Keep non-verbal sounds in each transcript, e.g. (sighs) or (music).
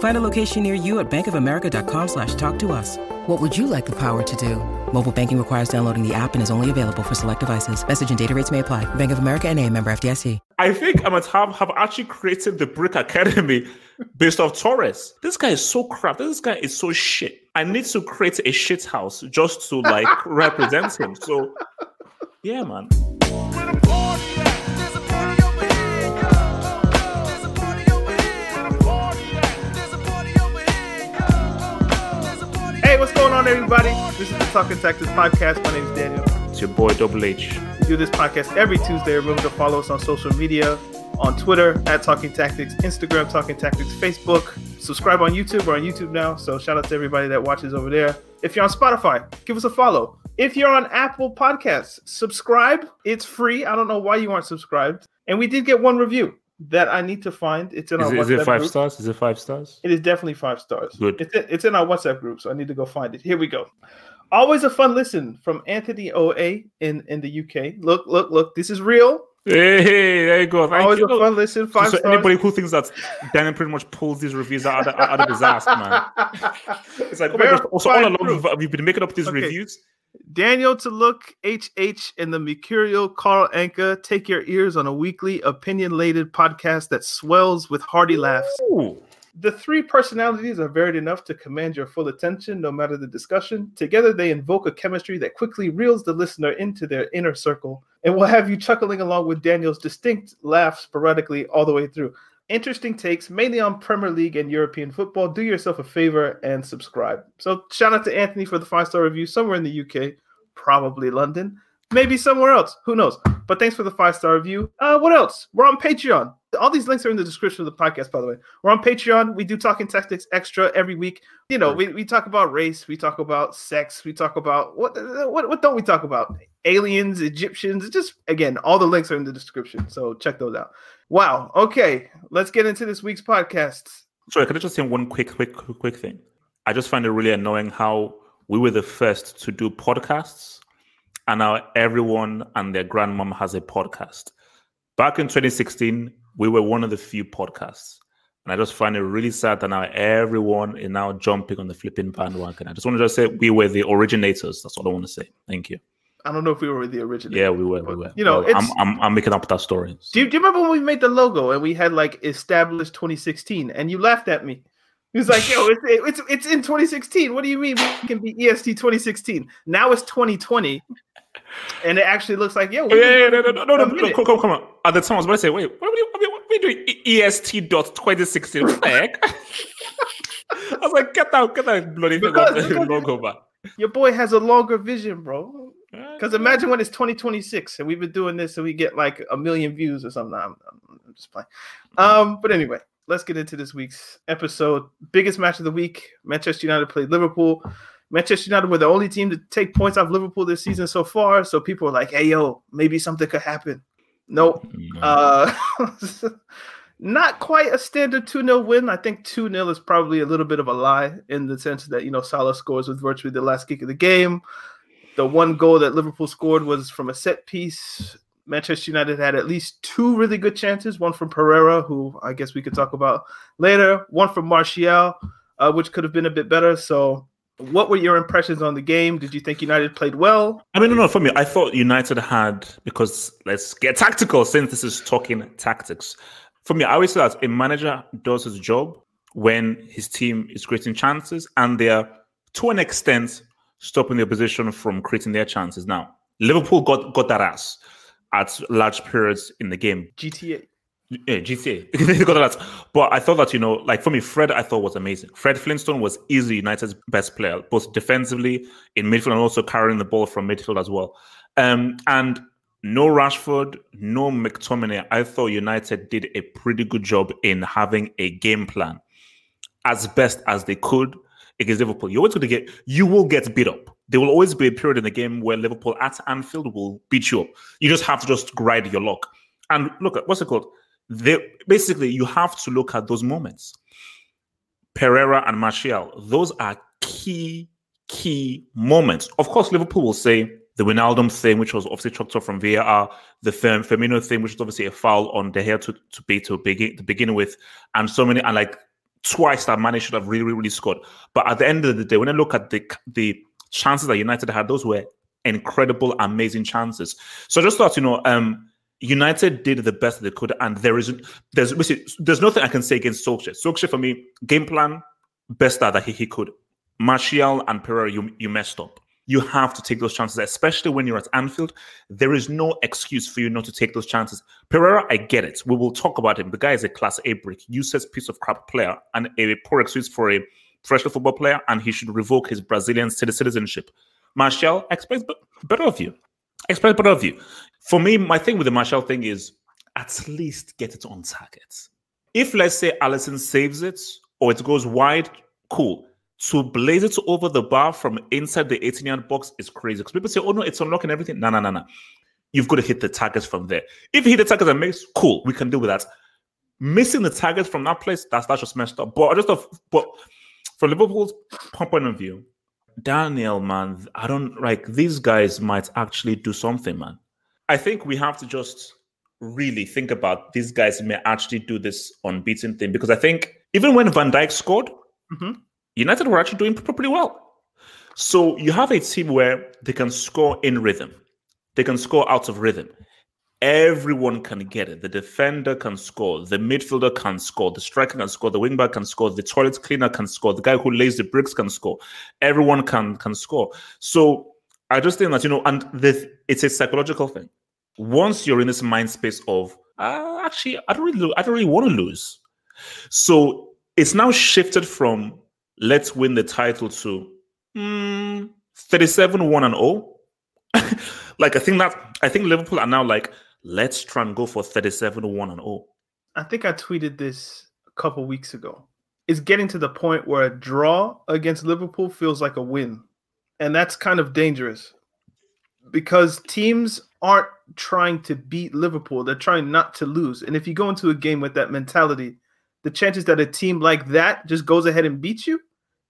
Find a location near you at bankofamerica.com slash talk to us. What would you like the power to do? Mobile banking requires downloading the app and is only available for select devices. Message and data rates may apply. Bank of America and a member FDIC. I think Ahmad have, have actually created the Brick Academy based off Torres. This guy is so crap. This guy is so shit. I need to create a shit house just to like (laughs) represent him. So yeah, man. What's going on, everybody? This is the Talking Tactics podcast. My name is Daniel. It's your boy Double H. We do this podcast every Tuesday. Remember to follow us on social media on Twitter at Talking Tactics, Instagram Talking Tactics, Facebook. Subscribe on YouTube. We're on YouTube now, so shout out to everybody that watches over there. If you're on Spotify, give us a follow. If you're on Apple Podcasts, subscribe. It's free. I don't know why you aren't subscribed. And we did get one review that I need to find. It's in Is our it, is it WhatsApp five group. stars? Is it five stars? It is definitely five stars. Good. It's in, it's in our WhatsApp group, so I need to go find it. Here we go. Always a fun listen from Anthony OA in in the UK. Look, look, look. This is real. Hey, hey, there you go. Thank Always you. a fun listen. Five so stars. anybody who thinks that Daniel pretty much pulls these reviews out of, out of his ass, man. (laughs) It's like, oh my God. Also, all along, we've, we've been making up these Okay. reviews. Daniel to look, HH, and the Mercurial Carl Anka take your ears on a weekly opinion-laden podcast that swells with hearty laughs. Ooh. The three personalities are varied enough to command your full attention no matter the discussion. Together, they invoke a chemistry that quickly reels the listener into their inner circle and will have you chuckling along with Daniel's distinct laugh sporadically all the way through. Interesting takes, mainly on Premier League and European football. Do yourself a favor and subscribe. So, shout out to Anthony for the five star review somewhere in the UK, probably London, maybe somewhere else. Who knows? But thanks for the five star review. Uh, what else? We're on Patreon. All these links are in the description of the podcast, by the way. We're on Patreon. We do Talking Tactics Extra every week. You know, we, we talk about race, we talk about sex, we talk about what what what don't we talk about? Aliens, Egyptians. Just again, all the links are in the description. So check those out. Wow. Okay, let's get into this week's podcast. Sorry, can I just say one quick, quick, quick thing? I just find it really annoying how we were the first to do podcasts, and now everyone and their grandmom has a podcast. Back in 2016, we were one of the few podcasts, and I just find it really sad that now everyone is now jumping on the flipping bandwagon. I just want to just say we were the originators. That's all I want to say. Thank you. I don't know if we were the original. Yeah, we were. We were. You know, Well, I'm, I'm, I'm making up that story. Do you, do you remember when we made the logo and we had like established 2016 and you laughed at me? He was like, "Yo, it's it's it's in 2016. What do you mean we can be EST 2016? Now it's 2020, and it actually looks like yeah, yeah, yeah, no, no, no, no, no, no, come, come, on. At the time, I was about to say, wait, what are we, what are we doing? EST dot 2016. What the heck? (laughs) I was like, get that, get that bloody Because- because- logo back. Your boy has a longer vision, bro. Because imagine when it's 2026 and we've been doing this and we get like a million views or something. I'm, I'm- I'm just playing. Um, but anyway, let's get into this week's episode. Biggest match of the week: Manchester United played Liverpool. Manchester United were the only team to take points off Liverpool this season so far. So people are like, "Hey, yo, maybe something could happen." Nope. Uh, (laughs) not quite a standard 2 0 win. I think 2 0 is probably a little bit of a lie in the sense that, you know, Salah scores with virtually the last kick of the game. The one goal that Liverpool scored was from a set piece. Manchester United had at least two really good chances one from Pereira, who I guess we could talk about later, one from Martial, uh, which could have been a bit better. So, what were your impressions on the game? Did you think United played well? I mean, no, no, for me, I thought United had, because let's get tactical since this is talking tactics. For me, I always say that a manager does his job when his team is creating chances and they are, to an extent, stopping the opposition from creating their chances. Now, Liverpool got, got that ass at large periods in the game. GTA. Yeah, GTA. (laughs) but I thought that, you know, like for me, Fred, I thought was amazing. Fred Flintstone was easily United's best player, both defensively in midfield and also carrying the ball from midfield as well. Um, and no Rashford, no McTominay. I thought United did a pretty good job in having a game plan as best as they could against Liverpool. You're always going to get, you will get beat up. There will always be a period in the game where Liverpool at Anfield will beat you up. You just have to just grind your luck. And look at what's it called? They, basically, you have to look at those moments. Pereira and Martial, those are key, key moments. Of course, Liverpool will say the Wijnaldum thing, which was obviously chalked off from VAR, the Firmino thing, which was obviously a foul on De Gea to, to be to begin to begin with, and so many, and like twice that Mane should have really, really, really scored. But at the end of the day, when I look at the the chances that United had, those were incredible, amazing chances. So I just thought, you know, um, United did the best they could, and there isn't there's there's nothing I can say against Solskjaer. Solskjaer for me, game plan, best that he, he could. Martial and Pereira, you you messed up. You have to take those chances, especially when you're at Anfield. There is no excuse for you not to take those chances. Pereira, I get it. We will talk about him. The guy is a class A brick, useless piece of crap player, and a poor excuse for a professional football player, and he should revoke his Brazilian citizenship. Martial, expect better of you. Expect point of view. For me, my thing with the Martial thing is at least get it on target. If let's say Alisson saves it or it goes wide, cool. To blaze it over the bar from inside the 18 yard box is crazy. Because people say, oh no, it's unlocking everything. No, no, no, no. You've got to hit the targets from there. If you hit the targets and makes, cool, we can deal with that. Missing the targets from that place, that's that's just messed up. But I just but from Liverpool's point of view, Daniel, man, I don't like these guys might actually do something, man. I think we have to just really think about these guys may actually do this unbeaten thing because I think even when Van Dijk scored, mm-hmm. United were actually doing pretty well. So you have a team where they can score in rhythm, they can score out of rhythm. Everyone can get it. The defender can score, the midfielder can score, the striker can score, the wingback can score, the toilet cleaner can score, the guy who lays the bricks can score. Everyone can can score. So I just think that you know, and this it's a psychological thing once you're in this mind space of uh, actually I don't really I don't really want to lose. So it's now shifted from let's win the title to mm, 37 1 and 0. (laughs) like I think that I think Liverpool are now like let's try and go for 37 1 and 0. I think I tweeted this a couple weeks ago. It's getting to the point where a draw against Liverpool feels like a win. And that's kind of dangerous because teams aren't trying to beat Liverpool. They're trying not to lose. And if you go into a game with that mentality, the chances that a team like that just goes ahead and beats you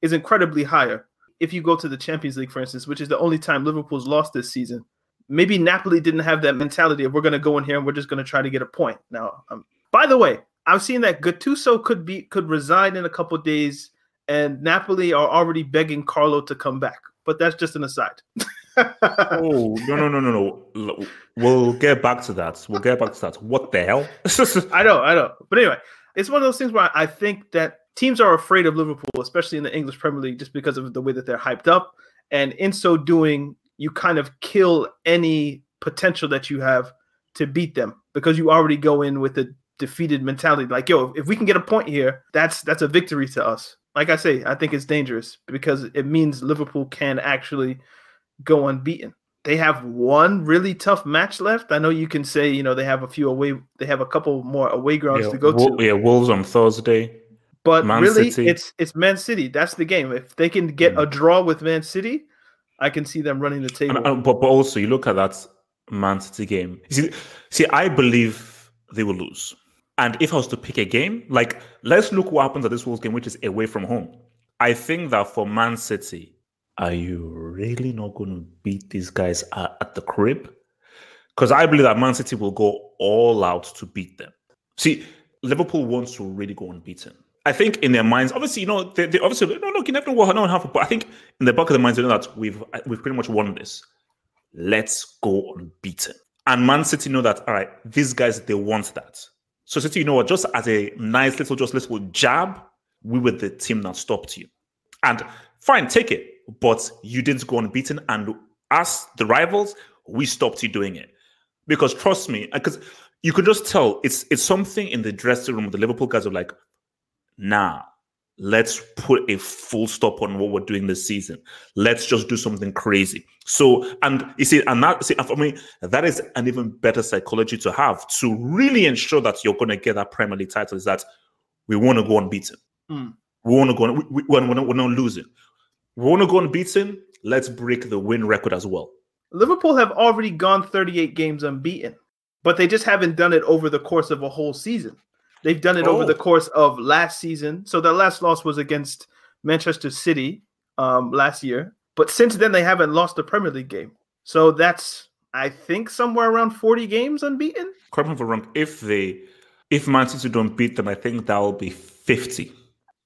is incredibly higher. If you go to the Champions League, for instance, which is the only time Liverpool's lost this season, maybe Napoli didn't have that mentality of we're going to go in here and we're just going to try to get a point. Now, um, by the way, I've seen that Gattuso could be could resign in a couple days, and Napoli are already begging Carlo to come back. But that's just an aside. (laughs) oh no no no no no! We'll get back to that. We'll get back to that. What the hell? (laughs) I know, I know. But anyway, it's one of those things where I think that teams are afraid of Liverpool, especially in the English Premier League, just because of the way that they're hyped up, and in so doing, you kind of kill any potential that you have to beat them because you already go in with a defeated mentality. Like, yo, if we can get a point here, that's that's a victory to us. Like I say, I think it's dangerous because it means Liverpool can actually go unbeaten. They have one really tough match left. I know you can say, you know, they have a few away, they have a couple more away grounds yeah, to go to. Yeah, Wolves on Thursday. But Man really, City. it's it's Man City. That's the game. If they can get mm. a draw with Man City, I can see them running the table. And, and, but, but also, you look at that Man City game. See, see, I believe they will lose. And if I was to pick a game, like let's look what happens at this Wolves game, which is away from home. I think that for Man City, are you really not going to beat these guys at, at the crib? Because I believe that Man City will go all out to beat them. See, Liverpool wants to really go unbeaten. I think in their minds, obviously, you know, they, they obviously no, look, you never know no one half, but I think in the back of the minds, they know that we've we've pretty much won this. Let's go unbeaten. And Man City know that all right, these guys they want that. So City, you know what? Just as a nice little, just little jab, we were the team that stopped you. And fine, take it but you didn't go unbeaten. And us, the rivals, we stopped you doing it. Because trust me, because you could just tell it's it's something in the dressing room. Of the Liverpool guys are like, nah, let's put a full stop on what we're doing this season. Let's just do something crazy. So, and you see, and that, see, for me, that is an even better psychology to have to really ensure that you're going to get that Premier League title. Is that we want to go unbeaten. Mm. We want to go. On, we, we, we're, not, we're not losing. We want to go unbeaten. Let's break the win record as well. Liverpool have already gone 38 games unbeaten, but they just haven't done it over the course of a whole season. They've done it oh. over the course of last season. So their last loss was against Manchester City um, last year. But since then, they haven't lost a Premier League game. So that's, I think, somewhere around 40 games unbeaten. Correct me if I'm wrong. If they, if Man City don't beat them, I think that will be 50.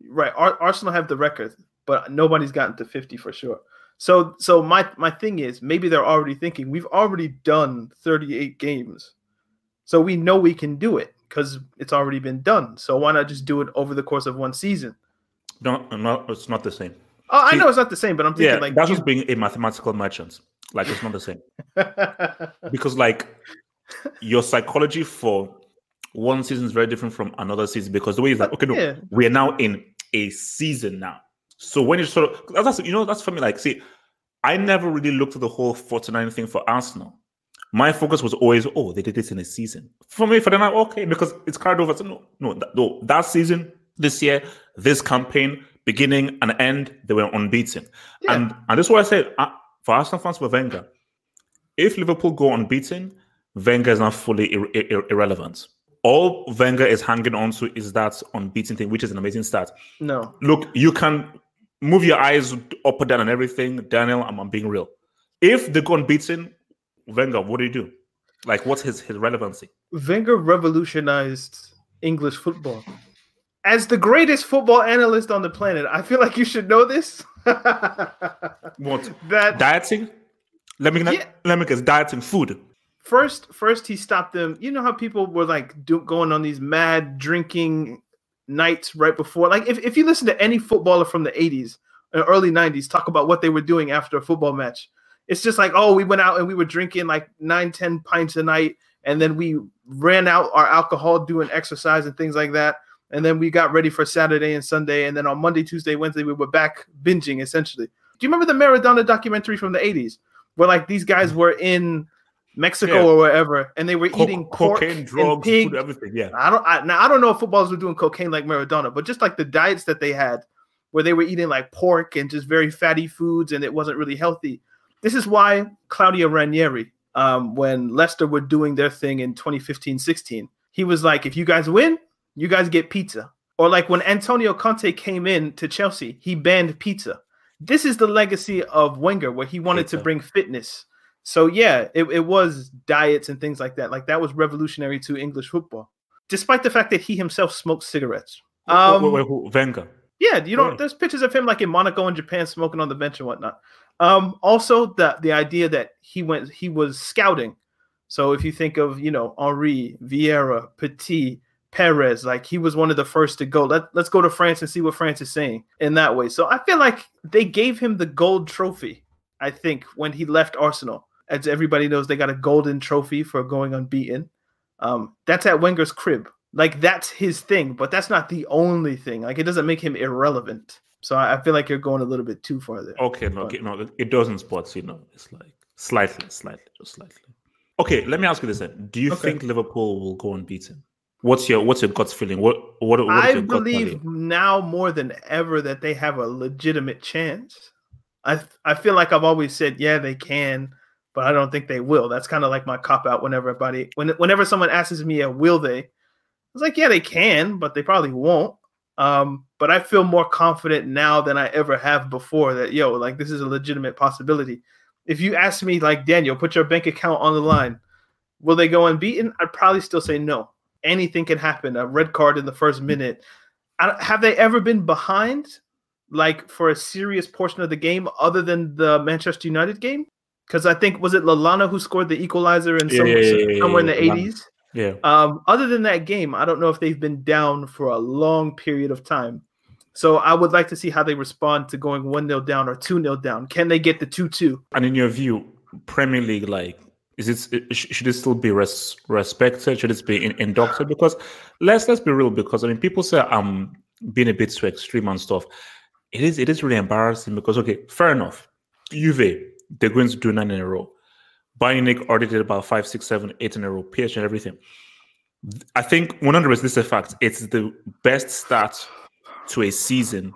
Right. Ar- Arsenal have the record, but nobody's gotten to 50 for sure. So, so my my thing is, maybe they're already thinking we've already done 38 games, so we know we can do it because it's already been done. So why not just do it over the course of one season? No, no, it's not the same. Oh, See, I know it's not the same, but I'm thinking yeah, like that's just being a mathematical merchant. Like it's not the same (laughs) because like your psychology for one season is very different from another season because the way is like okay, no, yeah. we are now in a season now. So when you sort of that's you know that's for me like see, I never really looked at the whole 49 thing for Arsenal my focus was always, oh, they did this in a season. For me, for them, okay, because it's carried over. So no, no, that, no, that season, this year, this campaign, beginning and end, they were unbeaten. Yeah. And and this is what I said uh, for Arsenal fans for Wenger. If Liverpool go unbeaten, Wenger is not fully ir- ir- irrelevant. All Wenger is hanging on to is that unbeaten thing, which is an amazing start. No, look, you can move your eyes up and down and everything. Daniel, I'm, I'm being real. If they go unbeaten, Wenger, what do you do? Like, what's his, his relevancy? Wenger revolutionized English football. As the greatest football analyst on the planet, I feel like you should know this. (laughs) what? That dieting? Let me yeah. let me guess. Dieting food. First, first he stopped them. You know how people were like do, going on these mad drinking nights right before. Like if, if you listen to any footballer from the 80s or uh, early 90s talk about what they were doing after a football match, it's just like, oh, we went out and we were drinking like nine, ten pints a night, and then we ran out our alcohol doing exercise and things like that. And then we got ready for Saturday and Sunday, and then on Monday, Tuesday, Wednesday, we were back binging essentially. Do you remember the Maradona documentary from the 80s? Where like these guys mm-hmm. were in Mexico yeah. or wherever, and they were Co- eating pork cocaine, drugs, pig. food, everything. Yeah, I don't. I, now I don't know if footballers were doing cocaine like Maradona, but just like the diets that they had, where they were eating like pork and just very fatty foods, and it wasn't really healthy. This is why Claudio Ranieri, um, when Leicester were doing their thing in 2015 16, he was like, if you guys win, you guys get pizza. Or like when Antonio Conte came in to Chelsea, he banned pizza. This is the legacy of Wenger, where he wanted pizza. to bring fitness. So yeah, it, it was diets and things like that. Like that was revolutionary to English football, despite the fact that he himself smoked cigarettes. Um, wait, wait, wait, Wenger. Yeah, you know, there's pictures of him like in Monaco and Japan smoking on the bench and whatnot. Um, also the the idea that he went he was scouting. So if you think of you know Henry, Vieira, Petit, Pires, like he was one of the first to go. Let, let's go to France and see what France is saying in that way. So I feel like they gave him the gold trophy, I think, when he left Arsenal. As everybody knows, they got a golden trophy for going unbeaten. Um, that's at Wenger's crib. Like that's his thing, but that's not the only thing. Like it doesn't make him irrelevant. So I, feel like you're going a little bit too far there. Okay, no, okay, no, it doesn't sports, you know. It's like slightly, slightly, just slightly. Okay, let me ask you this then. Do you okay. think Liverpool will go unbeaten? What's your what's your gut feeling? What what, what I believe now more than ever that they have a legitimate chance. I I feel like I've always said, yeah, they can, but I don't think they will. That's kind of like my cop out whenever everybody when whenever someone asks me, yeah, will they? I was like, yeah, they can, but they probably won't. Um, but I feel more confident now than I ever have before that yo, like this is a legitimate possibility. If you ask me, like Daniel, put your bank account on the line, will they go unbeaten? I'd probably still say no. Anything can happen. A red card in the first minute. I, have they ever been behind, like for a serious portion of the game, other than the Manchester United game? Because I think was it Lallana who scored the equalizer in some, yeah, yeah, yeah, somewhere in the eighties. Yeah. Um, other than that game, I don't know if they've been down for a long period of time. So I would like to see how they respond to going 1 0 down or 2 0 down. Can they get the 2 2? And in your view, Premier League, like is it should it still be res, respected? Should it be in, inducted? Because let's let's be real. Because I mean, people say I'm being a bit too extreme and stuff. It is it is really embarrassing because okay, fair enough. Juve they're going to do nine in a row. Already did about five, six, seven, eight in a row. PSG and everything. I think 100 is this a fact. It's the best start to a season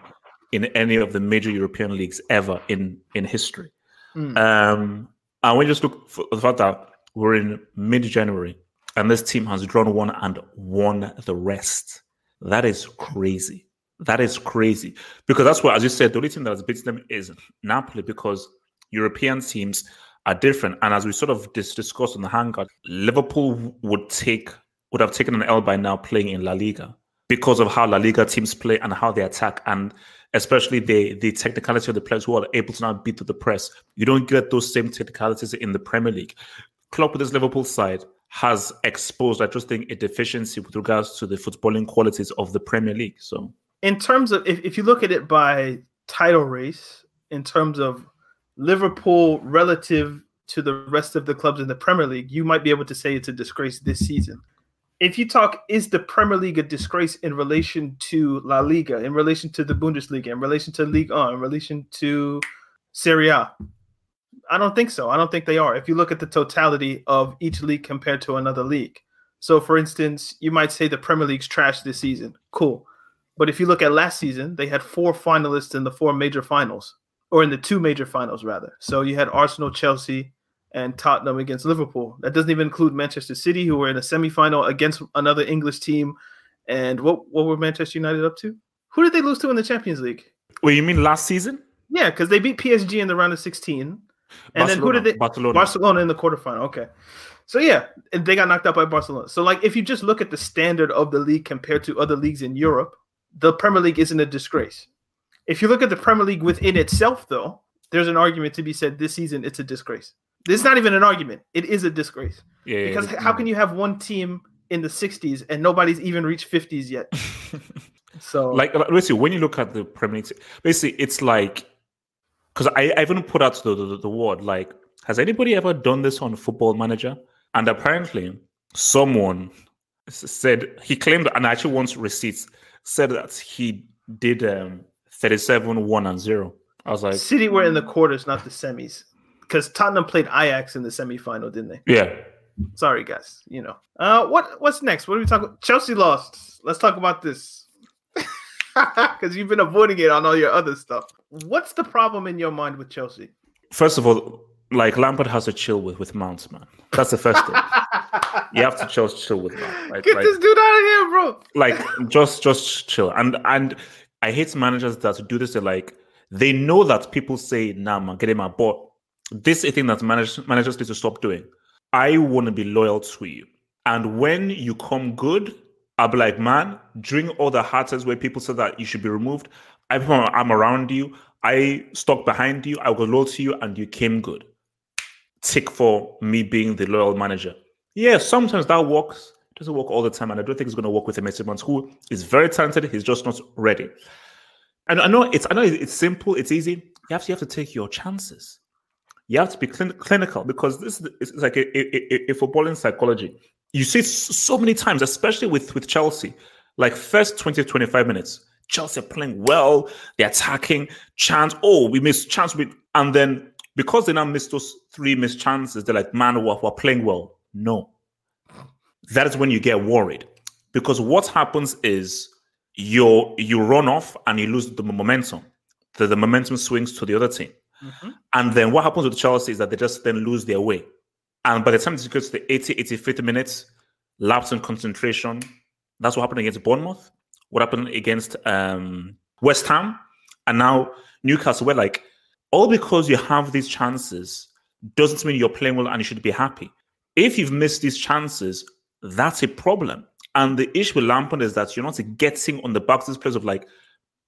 in any of the major European leagues ever in in history. Mm. Um, and we just look for the fact that we're in mid January and this team has drawn one and won the rest. That is crazy. That is crazy because that's what, as you said, the only team that has beaten them is Napoli because European teams are different. And as we sort of dis- discussed on the hangout, Liverpool would take would have taken an L by now playing in La Liga because of how La Liga teams play and how they attack, and especially the the technicality of the players who are able to now beat the press. You don't get those same technicalities in the Premier League. Klopp with his Liverpool side has exposed, I just think, a deficiency with regards to the footballing qualities of the Premier League. So, in terms of if, if you look at it by title race, in terms of Liverpool relative to the rest of the clubs in the Premier League, you might be able to say it's a disgrace this season if you talk, is the Premier League a disgrace in relation to La Liga, in relation to the Bundesliga, in relation to Ligue 1, in relation to Serie A? I don't think so. I don't think they are. If you look at the totality of each league compared to another league. So, for instance, you might say the Premier League's trash this season. Cool. But if you look at last season, they had four finalists in the four major finals, or in the two major finals, rather. So you had Arsenal, Chelsea, and Tottenham against Liverpool. That doesn't even include Manchester City, who were in a semifinal against another English team. And what what were Manchester United up to? Who did they lose to in the Champions League? Well, you mean last season? Yeah, because they beat PSG in the round of 16. And Barcelona, then who did they? Barcelona. Barcelona in the quarterfinal. Okay. So yeah, they got knocked out by Barcelona. So like if you just look at the standard of the league compared to other leagues in Europe, the Premier League isn't a disgrace. If you look at the Premier League within itself, though, there's an argument to be said this season it's a disgrace. This is not even an argument. It is a disgrace. Yeah, because yeah, how can you have one team in the 60s and nobody's even reached 50s yet? (laughs) so, like, basically, when you look at the Premier League, basically, it's like because I, I even put out the, the, the word like, has anybody ever done this on Football Manager? And apparently, someone said he claimed, and I actually wants receipts, said that he did um, 37 1 and 0. I was like, City were in the quarters, not the semis because Tottenham played Ajax in the semifinal, didn't they? Yeah. Sorry, guys. You know. Uh, what what's next? What are we talking? Chelsea lost. Let's talk about this. (laughs) Because you've been avoiding it on all your other stuff. What's the problem in your mind with Chelsea? First of all, like Lampard has to chill with with Mount, man. That's the first thing. (laughs) you have to just chill with Mount. Right? Get like, this dude out of here, bro. Like just just chill. And and I hate managers that do this. They're like they know that people say, "Nah, man, get him out," but this is a thing that managers, managers need to stop doing. I want to be loyal to you. And when you come good, I'll be like, man, during all the hard times where people said that you should be removed, I'm around you. I stuck behind you. I was loyal to you, and you came good. Tick for me being the loyal manager. Yeah, sometimes that works. Doesn't work all the time, and I don't think it's going to work with a Mount, who is very talented. He's just not ready. And I know it's I know it's simple, it's easy. You have to you have to take your chances you have to be clinical because this is like a, a, a, footballing psychology. You see so many times, especially with, with Chelsea, like first 20 25 minutes, Chelsea playing well, they're attacking, chance, oh, we missed chance, with, and then because they now missed those three missed chances, they're like, man, we're, we're playing well. No. That is when you get worried. Because what happens is you you run off and you lose the momentum. The, the momentum swings to the other team. Mm-hmm. And then what happens with Chelsea is that they just then lose their way. And by the time it gets to the 80, 85 minutes, lapse in concentration. That's what happened against Bournemouth. What happened against um, West Ham. And now Newcastle, where like, all because you have these chances doesn't mean you're playing well and you should be happy. If you've missed these chances, that's a problem. And the issue with Lampard is that you're not getting on the box this place of like,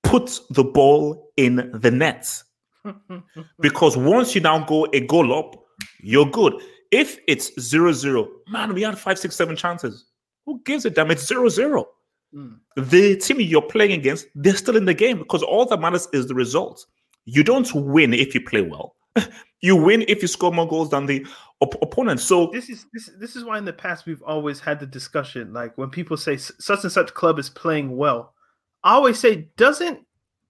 put the ball in the net (laughs) because once you now go a goal up, you're good. If it's zero zero, man, we had five, six, seven chances. Who gives a damn? It's zero zero. Mm. The team you're playing against, they're still in the game because all that matters is the result. You don't win if you play well. (laughs) you win if you score more goals than the op- opponents. So this is this this is why in the past we've always had the discussion. Like when people say such and such club is playing well, I always say doesn't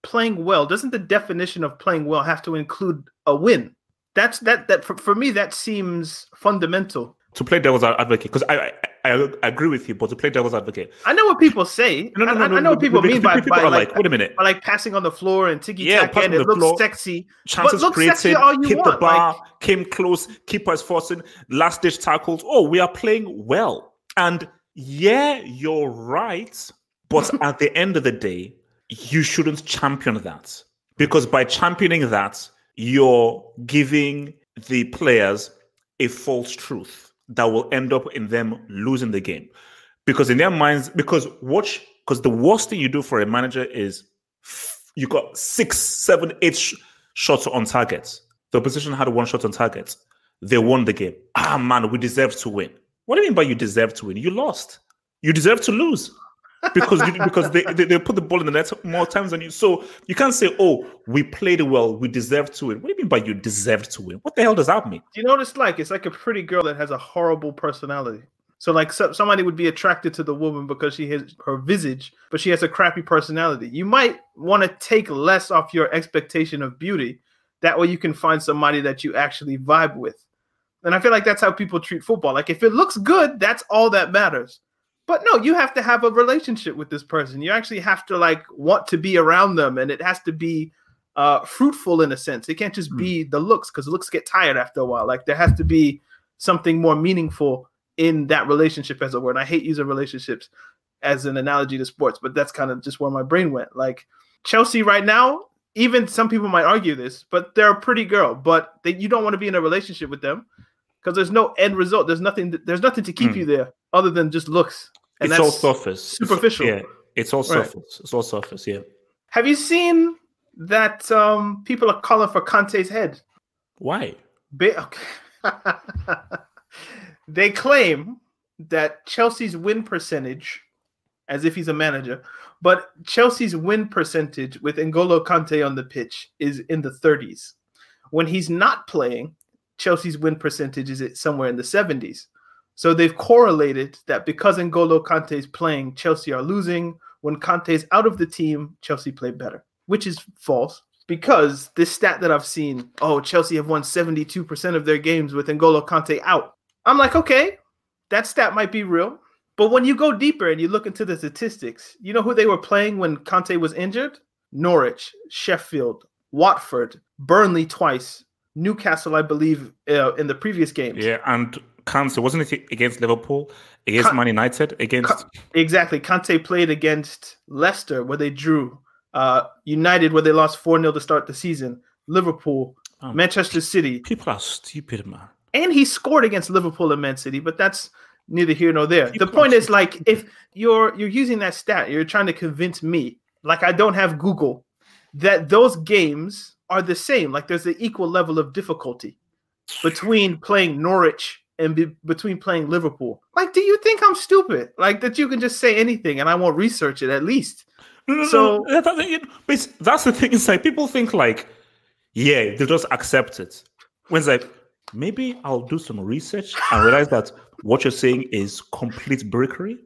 playing well doesn't the definition of playing well have to include a win? That's that that for, for me that seems fundamental to play devil's advocate because I, I, I agree with you, but to play devil's advocate, I know what people say. No, no, no, I, I know what people mean by, people by like, like, wait a minute, by like passing on the floor and tiki yeah, taka, and it looks floor, sexy. Chances but created, sexy all you hit want. the bar, like, came close, keepers forcing, last ditch tackles. Oh, we are playing well, and yeah, you're right. But (laughs) at the end of the day, you shouldn't champion that because by championing that, you're giving the players a false truth that will end up in them losing the game. Because in their minds, because watch, because the worst thing you do for a manager is you got six, seven, eight sh- shots on target. The opposition had one shot on target. They won the game. Ah, man, we deserve to win. What do you mean by you deserve to win? You lost. You deserve to lose because you, because they, they, they put the ball in the net more times than you. So you can't say, "Oh, we played well, we deserve to win." What do you mean by you deserve to win? What the hell does that mean? Do you know what it's like? It's like a pretty girl that has a horrible personality. So like so, somebody would be attracted to the woman because she has her visage, but she has a crappy personality. You might want to take less off your expectation of beauty. That way you can find somebody that you actually vibe with. And I feel like that's how people treat football. Like if it looks good, that's all that matters. But no, you have to have a relationship with this person. You actually have to like want to be around them, and it has to be uh, fruitful in a sense. It can't just mm. be the looks because looks get tired after a while. Like there has to be something more meaningful in that relationship as a word. I hate using relationships as an analogy to sports, but that's kind of just where my brain went. Like Chelsea right now, even some people might argue this, but they're a pretty girl, but they, you don't want to be in a relationship with them because there's no end result. There's nothing. There's nothing to keep mm. you there other than just looks. And it's all surface. Superficial. It's, yeah, it's all surface. Right. It's all surface. Yeah. Have you seen that um, people are calling for Kante's head? Why? Ba- okay. (laughs) they claim that Chelsea's win percentage, as if he's a manager, but Chelsea's win percentage with N'Golo Kante on the pitch is in the 30s. When he's not playing, Chelsea's win percentage is somewhere in the 70s. So they've correlated that because N'Golo Kante is playing, Chelsea are losing. When Kante is out of the team, Chelsea play better, which is false because this stat that I've seen, oh, Chelsea have won 72% of their games with N'Golo Kante out. I'm like, okay, that stat might be real. But when you go deeper and you look into the statistics, you know who they were playing when Kante was injured? Norwich, Sheffield, Watford, Burnley twice, Newcastle, I believe, uh, in the previous games. Yeah, and Kante wasn't it against Liverpool, against Man United, against exactly. Kante played against Leicester where they drew, uh, United where they lost four 0 to start the season, Liverpool, oh, Manchester City. People are stupid, man. And he scored against Liverpool and Man City, but that's neither here nor there. People the point is, like, if you're you're using that stat, you're trying to convince me, like I don't have Google, that those games are the same. Like there's an equal level of difficulty between playing Norwich and be, between playing Liverpool. Like, do you think I'm stupid? Like that you can just say anything and I won't research it at least. No, no, so no, that's, that's the thing. It's like people think like, yeah, they just accept it. When it's like, maybe I'll do some research and realize that what you're saying is complete brickery.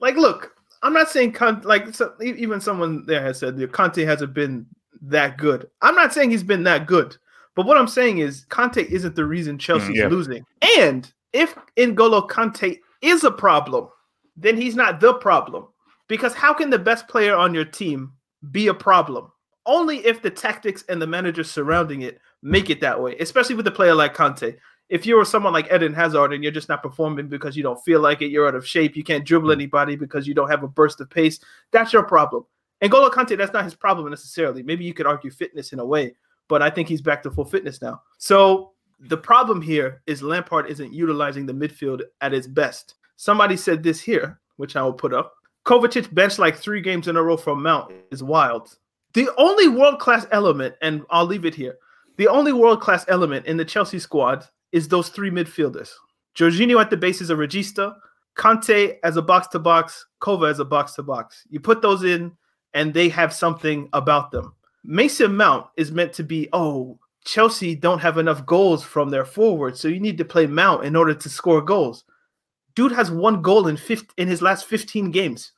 like, look, I'm not saying like so, even someone there has said the Kante hasn't been that good. I'm not saying he's been that good. But what I'm saying is Kante isn't the reason Chelsea's mm, yeah. losing. And if N'Golo Kante is a problem, then he's not the problem. Because how can the best player on your team be a problem? Only if the tactics and the managers surrounding it make it that way, especially with a player like Kante. If you're someone like Eden Hazard and you're just not performing because you don't feel like it, you're out of shape, you can't dribble mm. anybody because you don't have a burst of pace, that's your problem. N'Golo Kante, that's not his problem necessarily. Maybe you could argue fitness in a way, but I think he's back to full fitness now. So the problem here is Lampard isn't utilizing the midfield at its best. Somebody said this here, which I will put up. Kovacic benched like three games in a row from Mount is wild. The only world class element, and I'll leave it here, the only world class element in the Chelsea squad is those three midfielders. Jorginho at the base is a regista, Kante as a box to box, Kova as a box to box. You put those in, and they have something about them. Mason Mount is meant to be, oh, Chelsea don't have enough goals from their forwards, so you need to play Mount in order to score goals. Dude has one goal in 15, in his last 15 games.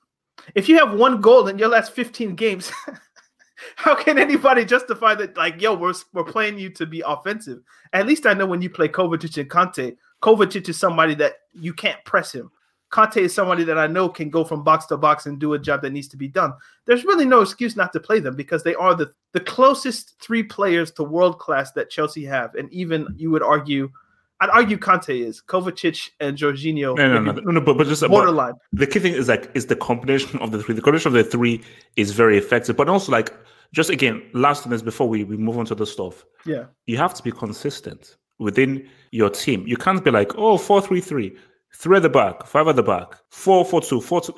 If you have one goal in your last 15 games, (laughs) how can anybody justify that? Like, yo, we're, we're playing you to be offensive. At least I know when you play Kovacic and Kanté, Kovacic is somebody that you can't press him. Kanté is somebody that I know can go from box to box and do a job that needs to be done. There's really no excuse not to play them because they are the, the closest three players to world class that Chelsea have. And even you would argue, I'd argue Kanté is Kovacic and Jorginho. No, no, no, no, no, but, but just borderline. But the key thing is like is the combination of the three. The combination of the three is very effective, but also like just again, last thing is before we, we move on to the stuff. Yeah, you have to be consistent within your team. You can't be like, oh oh, four three three three at the back, five at the back, four, four, two, four, two.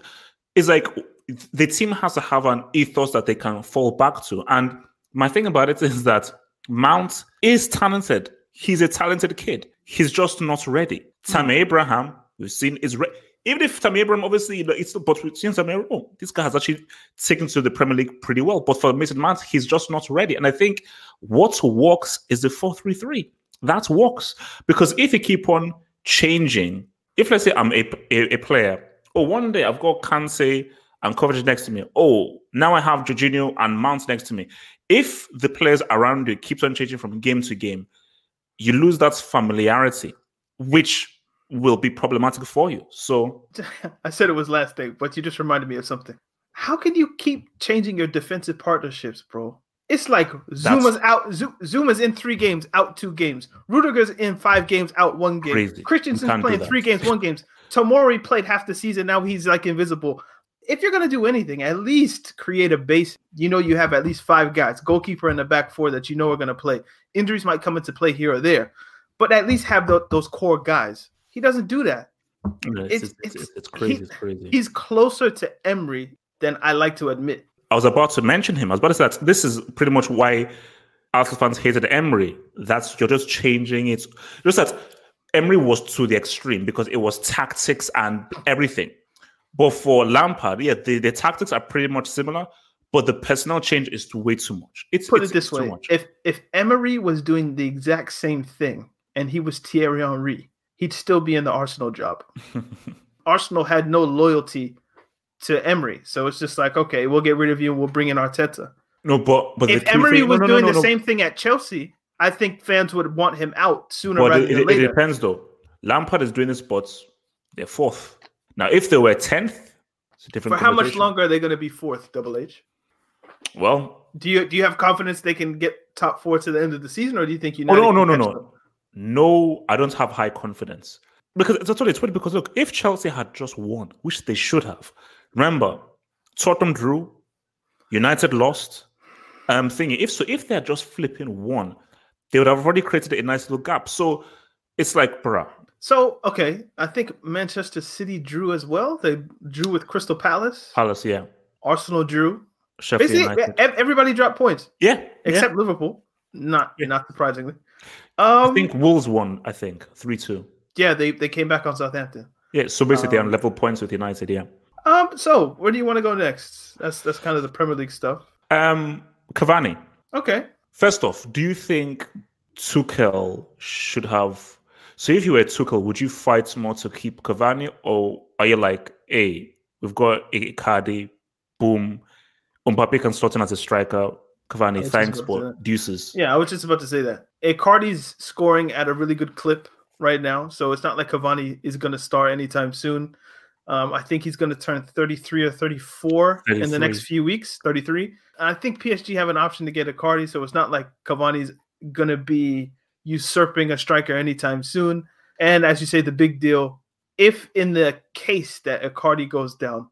It's like the team has to have an ethos that they can fall back to. And my thing about it is that Mount is talented. He's a talented kid. He's just not ready. Mm. Tammy Abraham, we've seen, is ready. Even if Tammy Abraham, obviously, it's but we've seen Tammy Abraham, oh, this guy has actually taken to the Premier League pretty well. But for Mason Mount, he's just not ready. And I think what works is the 4 3 3. That works. Because if you keep on changing if let's say I'm a, a, a player, oh, one day I've got Kanté and Kovacic next to me. Oh, now I have Jorginho and Mount next to me. If the players around you keeps on changing from game to game, you lose that familiarity, which will be problematic for you. So (laughs) I said it was last day, but you just reminded me of something. How can you keep changing your defensive partnerships, bro? It's like Zouma's out. Zouma's in three games, out two games. Rudiger's in five games, out one game. Crazy. Christensen's playing three games, one games. Tomori played half the season. Now he's like invisible. If you're gonna do anything, at least create a base. You know you have at least five guys, goalkeeper in the back four that you know are gonna play. Injuries might come into play here or there, but at least have the, those core guys. He doesn't do that. it's, it's, it's, it's, crazy. He, it's crazy. He's closer to Emery than I like to admit. I was about to mention him. I was about to say that this is pretty much why Arsenal fans hated Emery. That's you're just changing it. Just that Emery was to the extreme because it was tactics and everything. But for Lampard, yeah, the, the tactics are pretty much similar, but the personnel change is way too much. It's put it's, it this way: if if Emery was doing the exact same thing and he was Thierry Henry, he'd still be in the Arsenal job. (laughs) Arsenal had no loyalty to Emery. So it's just like, okay, we'll get rid of you and we'll bring in Arteta. No, but but if Emery thing, was no, no, doing no, the same thing at Chelsea, I think fans would want him out sooner but rather it, than later. It depends though. Lampard is doing this, but they're fourth. Now, if they were tenth, it's a different. For how much longer are they going to be fourth? Double H. Well, do you do you have confidence they can get top four to the end of the season, or do you think you? Oh no, no, no, no, them? no. I don't have high confidence because it's totally it's funny because look, if Chelsea had just won, which they should have, Remember, Tottenham drew, United lost. I'm um, thinking if so, if they're just flipping one, they would have already created a nice little gap. So it's like, bruh. So okay, I think Manchester City drew as well. They drew with Crystal Palace. Palace, yeah. Arsenal drew. Sheffield Basically, everybody dropped points. Yeah, except yeah. Liverpool. Not yeah. not surprisingly. Um, I think Wolves won. I think three two. Yeah, they they came back on Southampton. Yeah, so basically um, they're on level points with United. Yeah. Um. So, where do you want to go next? That's that's kind of the Premier League stuff. Um. Cavani. Okay. First off, do you think Tuchel should have? So, if you were Tuchel, would you fight more to keep Cavani, or are you like, hey, we've got Icardi, boom, Mbappe can slot in as a striker. Cavani, thanks, but deuces. Yeah, I was just about to say that. Icardi's scoring at a really good clip right now, so it's not like Cavani is going to start anytime soon. Um, I think he's going to turn 33 or 34 33. in the next few weeks. 33. And I think PSG have an option to get Icardi, so it's not like Cavani's going to be usurping a striker anytime soon. And as you say, the big deal, if in the case that Icardi goes down,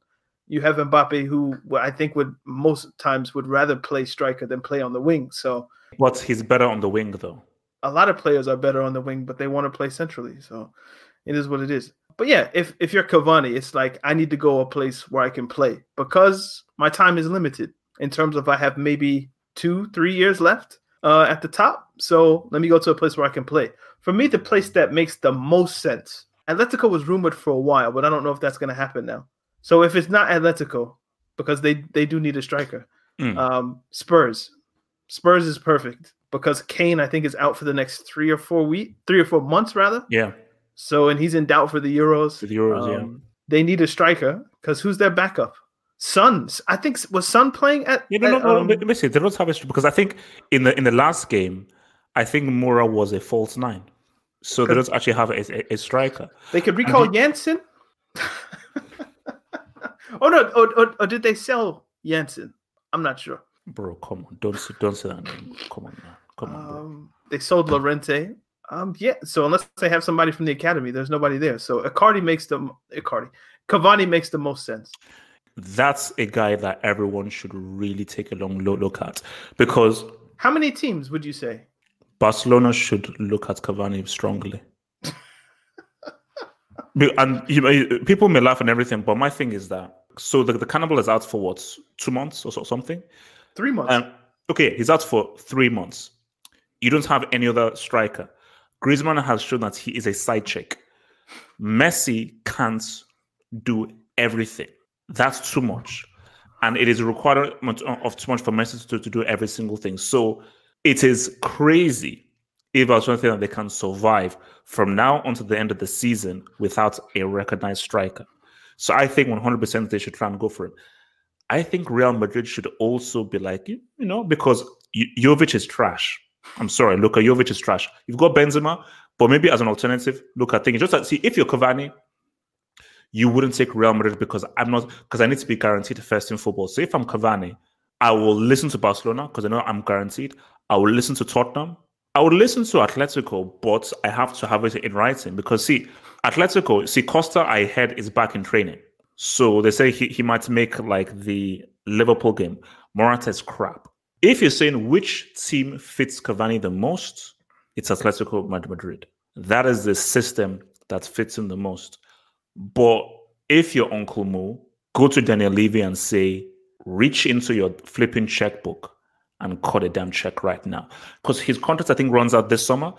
you have Mbappe, who I think would most times would rather play striker than play on the wing. So, but he's better on the wing, though. A lot of players are better on the wing, but they want to play centrally. So, it is what it is but yeah, if if you're Cavani, it's like I need to go a place where I can play because my time is limited in terms of I have maybe two, three years left uh, at the top. So let me go to a place where I can play. For me, the place that makes the most sense. Atletico was rumored for a while, but I don't know if that's going to happen now. So if it's not Atletico, because they they do need a striker, mm. um, Spurs. Spurs is perfect because Kane, I think, is out for the next three or four week, three or four months rather. Yeah. So, and he's in doubt for the Euros. For the Euros, yeah. They need a striker because who's their backup? Sons. I think was Son playing at. You know, at, no, um, no, listen, they don't have a striker because I think in the in the last game, I think Moura was a false nine, so they don't actually have a, a, a striker. They could recall Janssen. (laughs) oh no! Or, or, or did they sell Janssen? I'm not sure. Bro, come on, don't say- don't say that name. Come on, man. Come on, bro. Um, they sold Llorente. Um, yeah. So unless they have somebody from the academy, there's nobody there. So Icardi makes the Icardi. Cavani makes the most sense. That's a guy that everyone should really take a long look at because How many teams would you say? Barcelona should look at Cavani strongly. (laughs) And you know, people may laugh and everything, but my thing is that so the, the cannibal is out for what two months or so, something. Three months. And okay, he's out for three months. You don't have any other striker. Griezmann has shown that he is a side chick. Messi can't do everything. That's too much. And it is a requirement of too much for Messi to, to do every single thing. So it is crazy if I was to think that they can survive from now until the end of the season without a recognized striker. So I think 100% they should try and go for it. I think Real Madrid should also be like, you know, because Jovic is trash. I'm sorry, Luka Jovic is trash. You've got Benzema, but maybe as an alternative, look at things. Just see, if you're Cavani, you wouldn't take Real Madrid because I'm not because I need to be guaranteed first in football. So if I'm Cavani, I will listen to Barcelona because I know I'm guaranteed. I will listen to Tottenham. I would listen to Atletico, but I have to have it in writing because see, Atletico, see Costa, I heard is back in training. So they say he, he might make like the Liverpool game. Morata is crap. If you're saying which team fits Cavani the most, it's Atletico Madrid. That is the system that fits him the most. But if you're Uncle Mo, go to Daniel Levy and say, reach into your flipping checkbook and cut a damn check right now. Because his contract, I think, runs out this summer.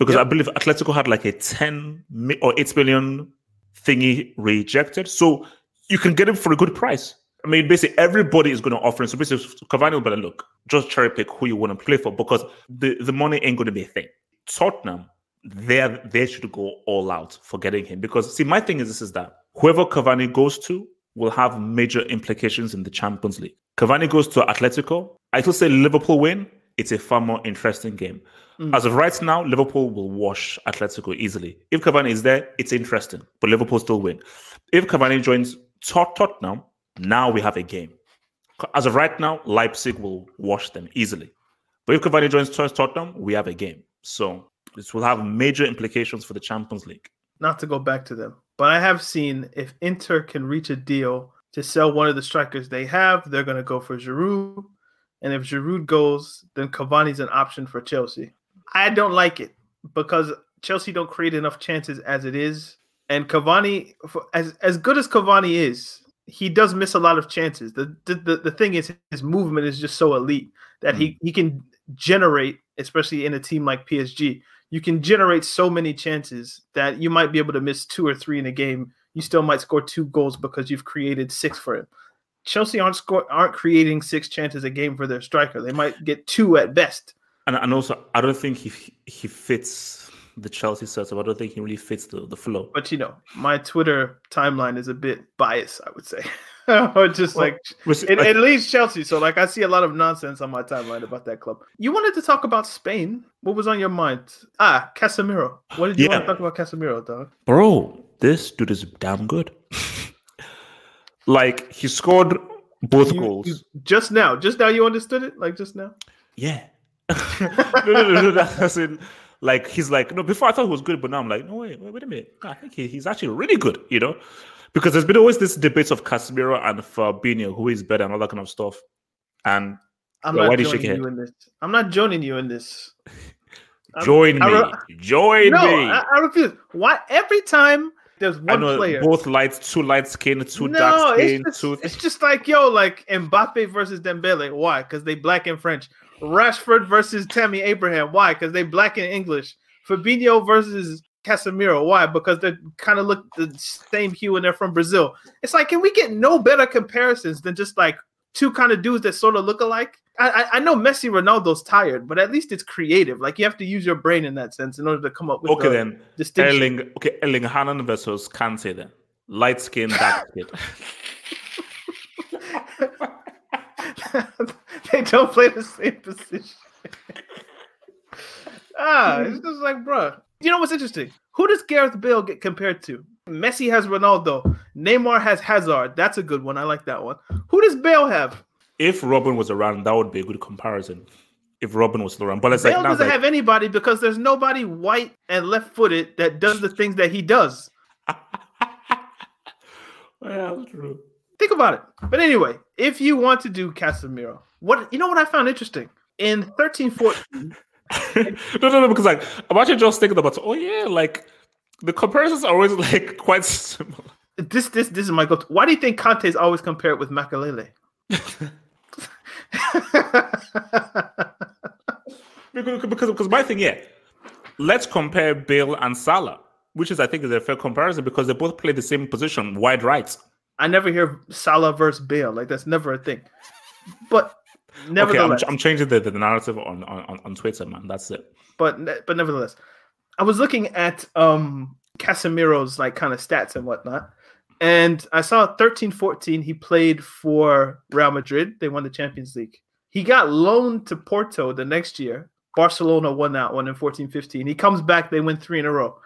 Because I believe Atletico had like a 10 or 8 million thingy rejected. So you can get him for a good price. I mean, basically, everybody is going to offer him. So basically, Cavani will be like, look, just cherry pick who you want to play for because the, the money ain't going to be a thing. Tottenham, they they should go all out for getting him because see, my thing is this is that whoever Cavani goes to will have major implications in the Champions League. Cavani goes to Atletico. I still say Liverpool win. It's a far more interesting game. Mm. As of right now, Liverpool will wash Atletico easily. If Cavani is there, it's interesting, but Liverpool still win. If Cavani joins Tot- Tottenham, now we have a game. As of right now, Leipzig will wash them easily. But if Cavani joins Tot- Tottenham, we have a game. So this will have major implications for the Champions League. Not to go back to them, but I have seen if Inter can reach a deal to sell one of the strikers they have, they're going to go for Giroud. And if Giroud goes, then Cavani's an option for Chelsea. I don't like it because Chelsea don't create enough chances as it is. And Cavani, as as good as Cavani is, he does miss a lot of chances. The the, the, the thing is, his movement is just so elite that he, mm. he can generate, especially in a team like PSG, you can generate so many chances that you might be able to miss two or three in a game. You still might score two goals because you've created six for him. Chelsea aren't score, aren't creating six chances a game for their striker. They might get two at best. And, and also, I don't think he he fits the Chelsea setup. I don't think he really fits the, the flow. But you know, my Twitter timeline is a bit biased, I would say. (laughs) or just Well, like was- it, like- it leads Chelsea. So like I see a lot of nonsense on my timeline about that club. You wanted to talk about Spain. What was on your mind? Ah, Casemiro. What did you want to talk about Casemiro, dog? Bro, this dude is damn good. (laughs) like he scored both You- goals. you- just now, just now you understood it? Like just now? Yeah. (laughs) no, no, no, no, that's it. Like he's like no. Before I thought he was good, but now I'm like, no wait, wait, wait a minute. I think he, he's actually really good. You know, because there's been always this debate of Casemiro and Fabinho, who is better and all that kind of stuff. And I'm Well, not why did you joining you in this. I'm not joining you in this. (laughs) I'm- join I me, re- join no, me. I, I refuse. Why every time there's one know player? both light, two light skin, two no, dark skin, it's just, two. it's just like yo, like Mbappe versus Dembele. Why? Because they black and French. Rashford versus Tammy Abraham. Why? Because they black and English. Fabinho versus Casemiro. Why? Because they kind of look the same hue and they're from Brazil. It's like, can we get no better comparisons than just like two kind of dudes that sort of look alike. I, I know Messi Ronaldo's tired, but at least it's creative. Like you have to use your brain in that sense in order to come up with okay the then distinction. Erling okay Erling Haaland versus Kante then light skin dark skin. (laughs) (laughs) they don't play the same position. ah, it's just like, bro. You know what's interesting? Who does Gareth Bale get compared to? Messi has Ronaldo. Neymar has Hazard. That's a good one. I like that one. Who does Bale have? If Robben was around, that would be a good comparison. If Robben was still around, but it's Bale like now doesn't like, have anybody because there's nobody white and left-footed that does the things that he does. (laughs) that's true. Think about it. But anyway, if you want to do Casemiro, what you know what I found interesting in 13 14 (laughs) no, no, no, because like I'm actually just thinking about oh yeah, like the comparisons are always (laughs) like quite similar. this this this is my go. Why do you think Kante is always compared with Makelele? (laughs) because, because because my thing, yeah. Let's compare Bale and Salah, which is I think is a fair comparison because they both play the same position, wide right. I never hear Salah versus Bale. Like that's never a thing. But Okay, I'm, I'm changing the, the narrative on, on on Twitter, man. That's it. but but nevertheless, I was looking at um Casemiro's like kind of stats and whatnot, and I saw 13-14 he played for Real Madrid. They won the Champions League. He got loaned to Porto the next year. Barcelona won that one in 14-15. He comes back, they win three in a row.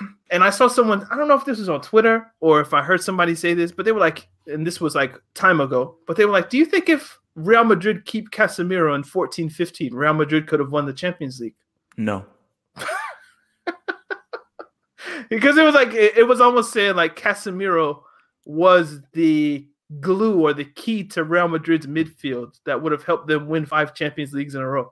(sighs) And I saw someone, I don't know if this was on Twitter or if I heard somebody say this, but they were like, and this was like time ago, but they were like, do you think if Real Madrid keep Casemiro in 14-15, Real Madrid could have won the Champions League? No. (laughs) because it was like it, it was almost saying like Casemiro was the glue or the key to Real Madrid's midfield that would have helped them win five Champions Leagues in a row.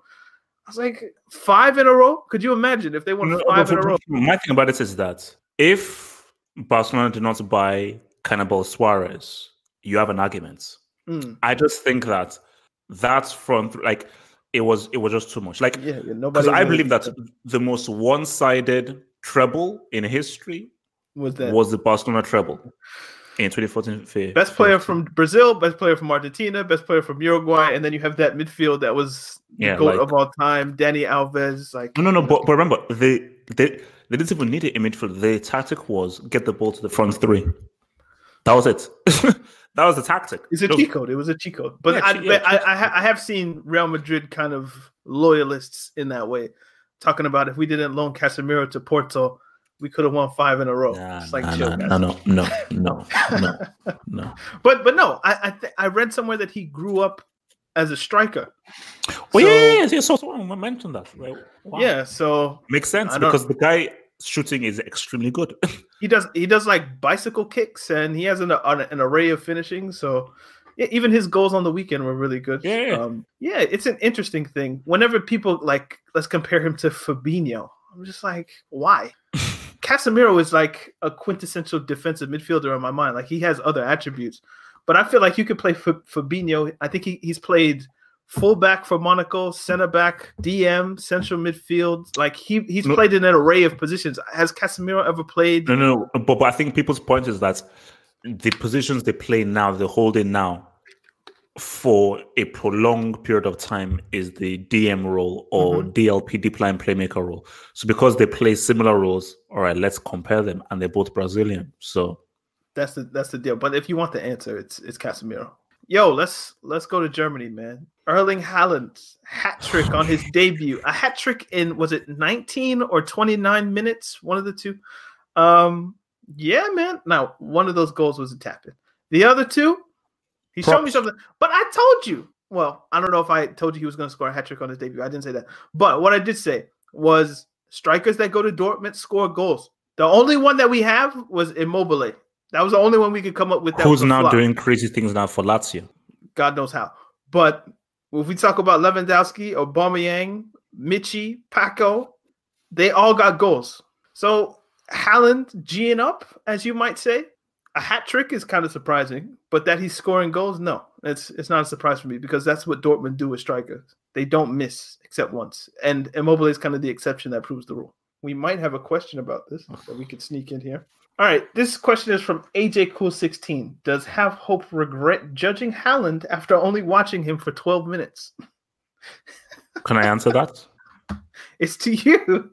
I was like, five in a row? Could you imagine if they won No, five in a row? My thing about it is that if Barcelona did not buy Cannibal Suarez, you have an argument. Mm, I just think that that's front like it was it was just too much. Like yeah, because I believe that the most one-sided treble in history was that was the Barcelona treble in 2014. best player from Brazil, best player from Argentina, best player from Uruguay, and then you have that midfield that was the Yeah, goat like- of all time, Dani Alves. Like No, no, no. But, but remember, they they they didn't even need it in midfield. The tactic was get the ball to the front three. That was it. (laughs) that was a tactic. It's a Just- cheat code. It was a cheat code. But Yeah, I, yeah, but I, I, ha- I have seen Real Madrid kind of loyalists in that way, talking about if we didn't loan Casemiro to Porto, we could have won five in a row. Nah, it's like nah, chill, nah, no, no, no, no, no, no. (laughs) But but no, I I, th- I read somewhere that he grew up as a striker. Oh So- yeah, yeah, yeah, yeah. So, so I mentioned that. Right? Wow. Yeah, so makes sense I don't- because the guy shooting is extremely good. (laughs) he does he does like bicycle kicks and he has an an, an array of finishing. So yeah, even his goals on the weekend were really good. Yeah. um, yeah. It's an interesting thing. Whenever people like let's compare him to Fabinho, I'm just like, why? (laughs) Casemiro is like a quintessential defensive midfielder in my mind. Like he has other attributes, but I feel like you could play F- Fabinho. I think he, he's played fullback for Monaco, center back, DM, central midfield. Like he he's No. played in an array of positions. Has Casemiro ever played? no, no, no. But, but I think people's point is that the positions they play now, they're holding now for a prolonged period of time is the DM role or Mm-hmm. DLP deep lying playmaker role. So because they play similar roles, all right, let's compare them, and they're both Brazilian. So That's the that's the deal. But if you want the answer, it's it's Casemiro. Yo, let's let's go to Germany, man. Erling Haaland hat trick on his debut. A hat trick in was it 19 or 29 minutes? One of the two. Um, yeah, man. Now one of those goals was a tap in. The other two, he showed me something. But I told you. Well, I don't know if I told you he was going to score a hat trick on his debut. I didn't say that. But what I did say was strikers that go to Dortmund score goals. The only one that we have was Immobile. That was the only one we could come up with. That who's now flop. doing crazy things now for Lazio? God knows how. But if we talk about Lewandowski, Aubameyang, Michy, Paco, they all got goals. So Haaland G'ing up, as you might say. A hat trick is kind of surprising, but that he's scoring goals, no, it's it's not a surprise for me because that's what Dortmund do with strikers. They don't miss except once, and Immobile is kind of the exception that proves the rule. We might have a question about this that we could sneak in here. All right, this question is from AJ Cool 16. Does Half Hope regret judging Haaland after only watching him for 12 minutes? (laughs) Can I answer that? it's to you.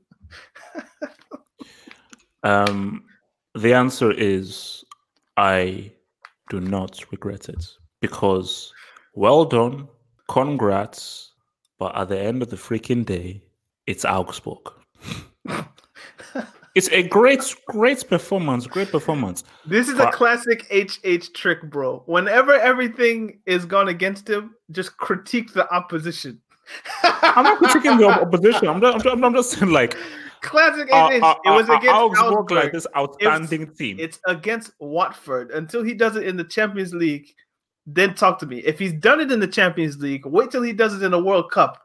(laughs) um, the answer is I do not regret it because well done, congrats, but at the end of the freaking day, it's Augsburg. (laughs) it's a great, great performance. Great performance. This is a classic HH trick, bro. Whenever everything is gone against him, just critique the opposition. (laughs) I'm not critiquing the opposition. I'm just, I'm, I'm just saying, like, classic uh, uh, it was against uh, Augsburg, like this outstanding it's, team. It's against Watford until he does it in the Champions League. Then talk to me. If he's done it in the Champions League, wait till he does it in the World Cup.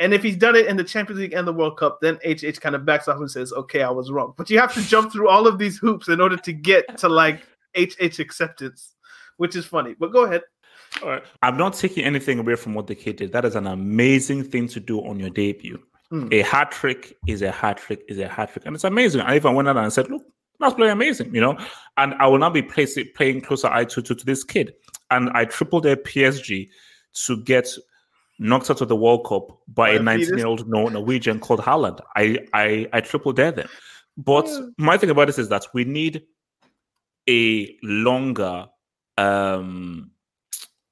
And if he's done it in the Champions League and the World Cup, then HH kind of backs off and says, "Okay, I was wrong." But you have to jump through all of these hoops in order to get to like HH acceptance, which is funny. But go ahead. All right. I'm not taking anything away from what the kid did. That is an amazing thing to do on your debut. Mm. A hat trick is a hat trick is a hat trick, and it's amazing. And if I even went out and said, "Look, that's playing amazing," you know. And I will now be placing, playing closer eye to, to, to this kid, and I tripled their PSG to get knocked out of the World Cup by a 19 year old Norwegian called Haaland. I I I triple dare them. But yeah. my thing about this is that we need a longer um,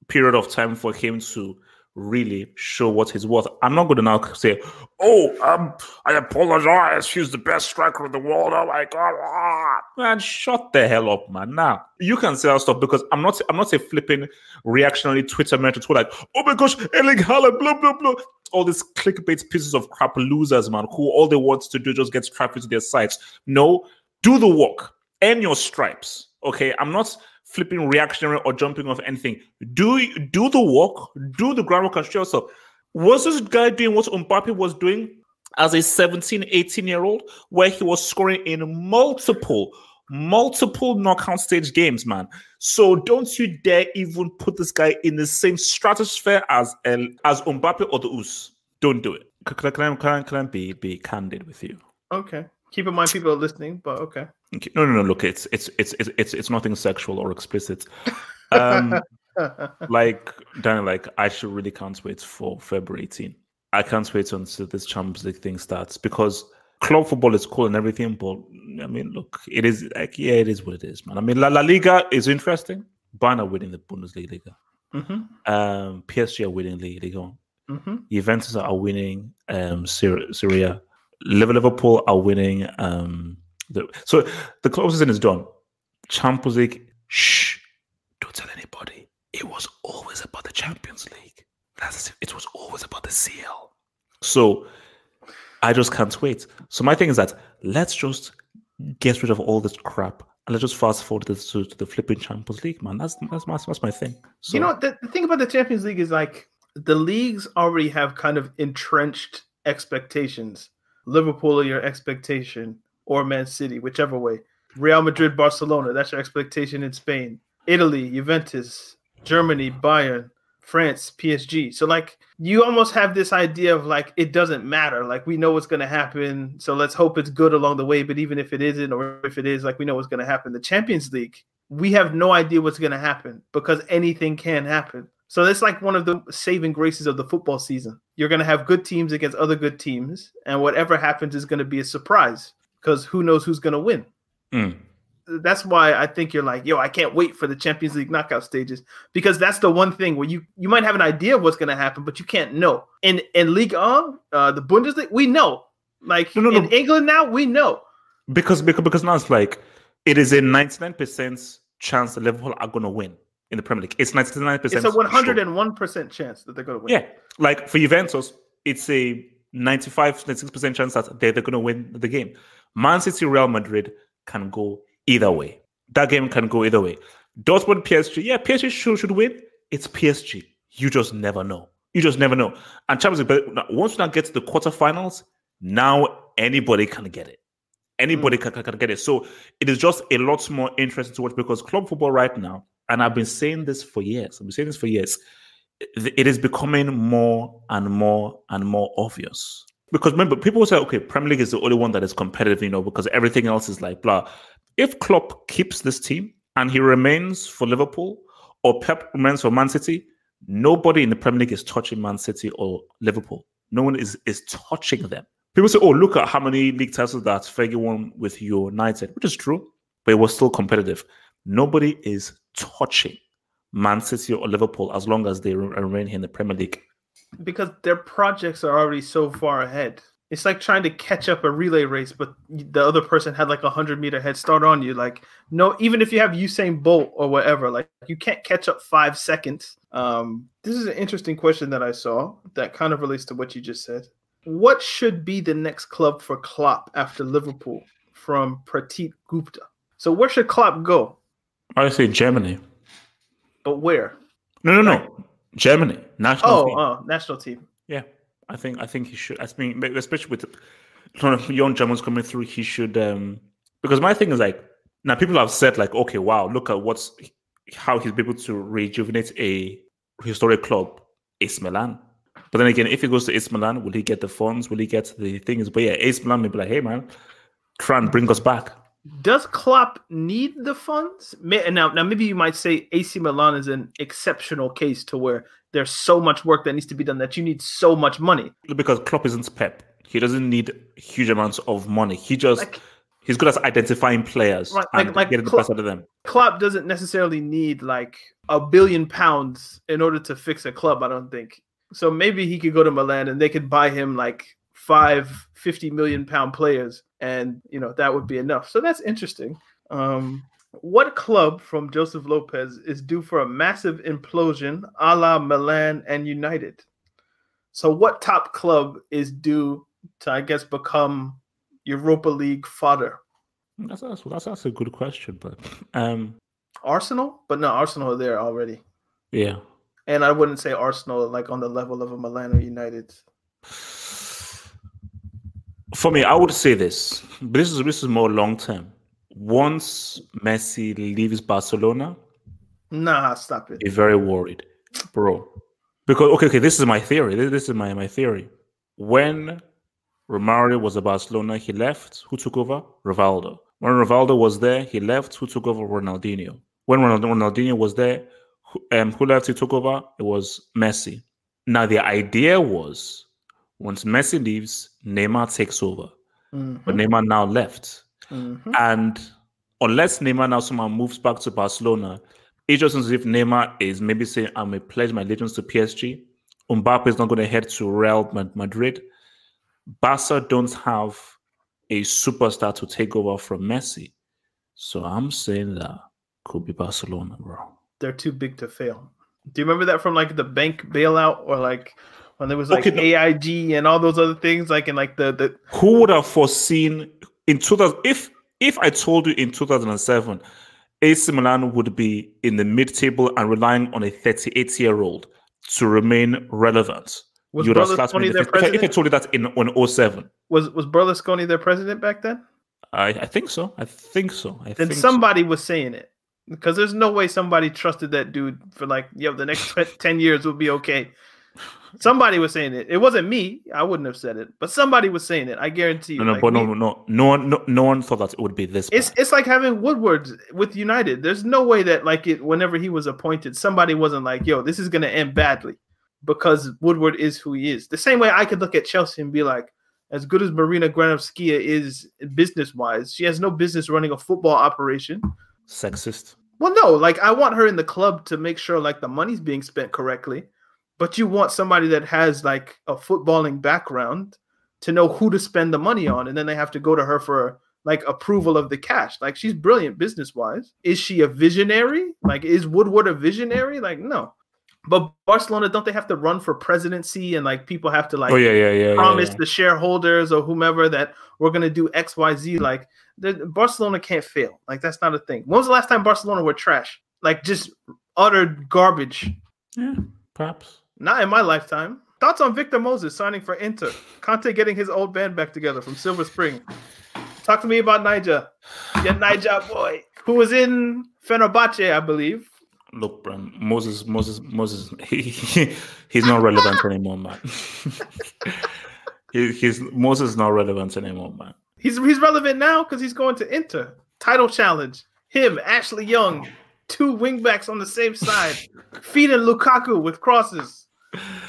period of time for him to really show what he's worth. I'm not going to now say, "Oh, um, I apologize. He's the best striker in the world." Oh my god, ah. man, shut the hell up, man. Now you can say that stuff because I'm not. I'm not a flipping reactionary Twitter mentor who like, "Oh my gosh, Erling Haaland, blah blah blah." All these clickbait pieces of crap losers, man, who all they want to do just get traffic to their sites. No, do the work, earn your stripes. Okay, I'm not flipping reactionary or jumping off anything. Do do the work, do the groundwork and show yourself. Was this guy doing what Mbappe was doing as a 17, 18 year old, where he was scoring in multiple, multiple knockout stage games, man? So don't you dare even put this guy in the same stratosphere as El, as Mbappe or the Us. Don't do it. Can, can, can, can I be, be candid with you? Okay. Keep in mind people are listening, but okay. Okay. No, no, no. Look, it's it's it's it's it's, it's nothing sexual or explicit. (laughs) Um, like Danny, like I should really can't wait for February 18. I can't wait until this Champions League thing starts because club football is cool and everything, but I mean, look, it is like yeah, it is what it is, man. I mean, La, La Liga is interesting. Bayern are winning the Bundesliga. Mm-hmm. Um, PSG are winning the Liga. Mm-hmm. Juventus are winning um, Serie A. Liverpool are winning. Um, so the closest is done. Champions League. Shh! Don't tell anybody. It was always about the Champions League. That's it. Was always about the CL. So I just can't wait. So my thing is that let's just get rid of all this crap and let's just fast forward this to, to the flipping Champions League, man. That's that's my, that's my thing. So, you know, the, the thing about the Champions League is like the leagues already have kind of entrenched expectations Liverpool are your expectation, or Man City, whichever way. Real Madrid, Barcelona, that's your expectation in Spain. Italy, Juventus, Germany, Bayern, France, PSG. So like you almost have this idea of like it doesn't matter. Like we know what's going to happen, so let's hope it's good along the way. But even if it isn't, or if it is, like we know what's going to happen. The Champions League, we have no idea what's going to happen because anything can happen. So that's like one of the saving graces of the football season. You're going to have good teams against other good teams, and whatever happens is going to be a surprise because who knows who's going to win. Mm. That's why I think you're like, yo, I can't wait for the Champions League knockout stages because that's the one thing where you you might have an idea of what's going to happen, but you can't know. In in Ligue 1, uh, the Bundesliga, we know. Like no, no, in no. England now, we know because because because now it's like it is a 99 percent chance that Liverpool are going to win in the Premier League. It's 99%. It's a 101% sure. chance that they're going to win. Yeah. Like for Juventus, it's a 95, 96% chance that they're, they're going to win the game. Man City, Real Madrid can go either way. That game can go either way. Dortmund, PSG, yeah, PSG should, should win. It's PSG. You just never know. You just never know. And Champions League, once you now get to the quarterfinals, now anybody can get it. Anybody mm. can, can, get it. So it is just a lot more interesting to watch because club football right now and I've been saying this for years. I've been saying this for years. It is becoming more and more and more obvious. Because remember, people say, okay, Premier League is the only one that is competitive, you know, because everything else is like blah. if Klopp keeps this team and he remains for Liverpool or Pep remains for Man City, nobody in the Premier League is touching Man City or Liverpool. No one is is touching them. People say, "Oh, look at how many league titles that Fergie won with United," which is true, but it was still competitive. Nobody is touching Man City or Liverpool as long as they remain here in the Premier League. Because their projects are already so far ahead. It's like trying to catch up a relay race, but the other person had like a hundred meter head start on you. Like, no, even if you have Usain Bolt or whatever, like you can't catch up five seconds. Um, this is an interesting question that I saw that kind of relates to what you just said. What should be the next club for Klopp after Liverpool? From Pratik Gupta. So where should Klopp go? I say Germany. But where? No, no, no. Germany national. Oh, team. oh, national team. Yeah, I think I think he should. I mean, especially with young Germans coming through, he should. um Because my thing is like now people have said like, okay, wow, look at what's how he's able to rejuvenate a historic club, AC Milan. But then again, if he goes to AC Milan, will he get the funds? Will he get the things? But yeah, AC Milan may be like, hey man, try and bring us back. Does Klopp need the funds? Now, now maybe you might say AC Milan is an exceptional case to where there's so much work that needs to be done that you need so much money. Because Klopp isn't Pep. He doesn't need huge amounts of money. He just like, he's good at identifying players right, and like, getting the best out of them. Klopp doesn't necessarily need like a billion pounds in order to fix a club. I don't think so. Maybe he could go to Milan and they could buy him like five 50 million pound players and you know that would be enough. So that's interesting. Um what club from joseph lopez is due for a massive implosion a la milan and united? So what top club is due to i guess become europa league fodder? That's that's, that's, that's a good question but um arsenal? But no arsenal are there already. Yeah. And i wouldn't say arsenal like on the level of a milan or united for me, I would say this. But this is this is more long term. Once Messi leaves Barcelona, nah, stop it. Be very worried, bro. Because okay, okay, this is my theory. This is my my theory. When Romario was at Barcelona, he left. Who took over? Rivaldo. When Rivaldo was there, he left. Who took over? Ronaldinho. When Ronaldinho was there, who, um, who left? He took over. It was Messi. Now the idea was once Messi leaves, Neymar takes over. Mm-hmm. But Neymar now left. Mm-hmm. And unless Neymar now somehow moves back to Barcelona, it just seems as if Neymar is maybe saying, "I'm may pledge my allegiance to PSG. Mbappe is not going to head to Real Madrid. Barca don't have a superstar to take over from Messi. So I'm saying that could be Barcelona, bro. They're too big to fail. Do you remember that from like the bank bailout or like when there was like okay, AIG and all those other things, like in like the the. Who would have foreseen in 2000 if if I told you in 2007, AC Milan would be in the mid-table and relying on a 38-year-old to remain relevant? Was you would Berlusconi their president? If I, told you that in on 07. Was was Berlusconi their president back then? I, I think so. I think so. I then think somebody so. was saying it because there's no way somebody trusted that dude for like yo the next (laughs) 10 years will be okay Somebody was saying it. It wasn't me. I wouldn't have said it, but somebody was saying it. I guarantee you. No, no, like, but no, no, no, no one, no, no one thought that it would be this. It's bad. it's like having Woodward with United. There's no way that like it. Whenever he was appointed, somebody wasn't like, "Yo, this is gonna end badly," because Woodward is who he is. The same way I could look at Chelsea and be like, as good as Marina Granovskaya is business wise, she has no business running a football operation. Sexist. Well, no, like I want her in the club to make sure like the money's being spent correctly but you want somebody that has like a footballing background to know who to spend the money on and then they have to go to her for like approval of the cash. Like she's brilliant business wise is she a visionary? Like is woodward a visionary? Like no. But barcelona don't they have to run for presidency and like people have to like oh, yeah, yeah, yeah, promise yeah, yeah. the shareholders or whomever that we're going to do xyz like the, barcelona can't fail. Like that's not a thing. When was the last time barcelona were trash? Like just utter garbage. Yeah. Perhaps not in my lifetime. Thoughts on Victor Moses signing for Inter? Conte getting his old band back together from Silver Spring. Talk to me about Niger. Yeah, Niger boy, who was in Fenerbahce, I believe. Look, bro, Moses, Moses, Moses, (laughs) he, he he's not relevant anymore, man. (laughs) he, he's Moses is not relevant anymore, man. He's he's relevant now because he's going to Inter. title challenge. Him, Ashley Young, two wingbacks on the same side, (laughs) feeding Lukaku with crosses.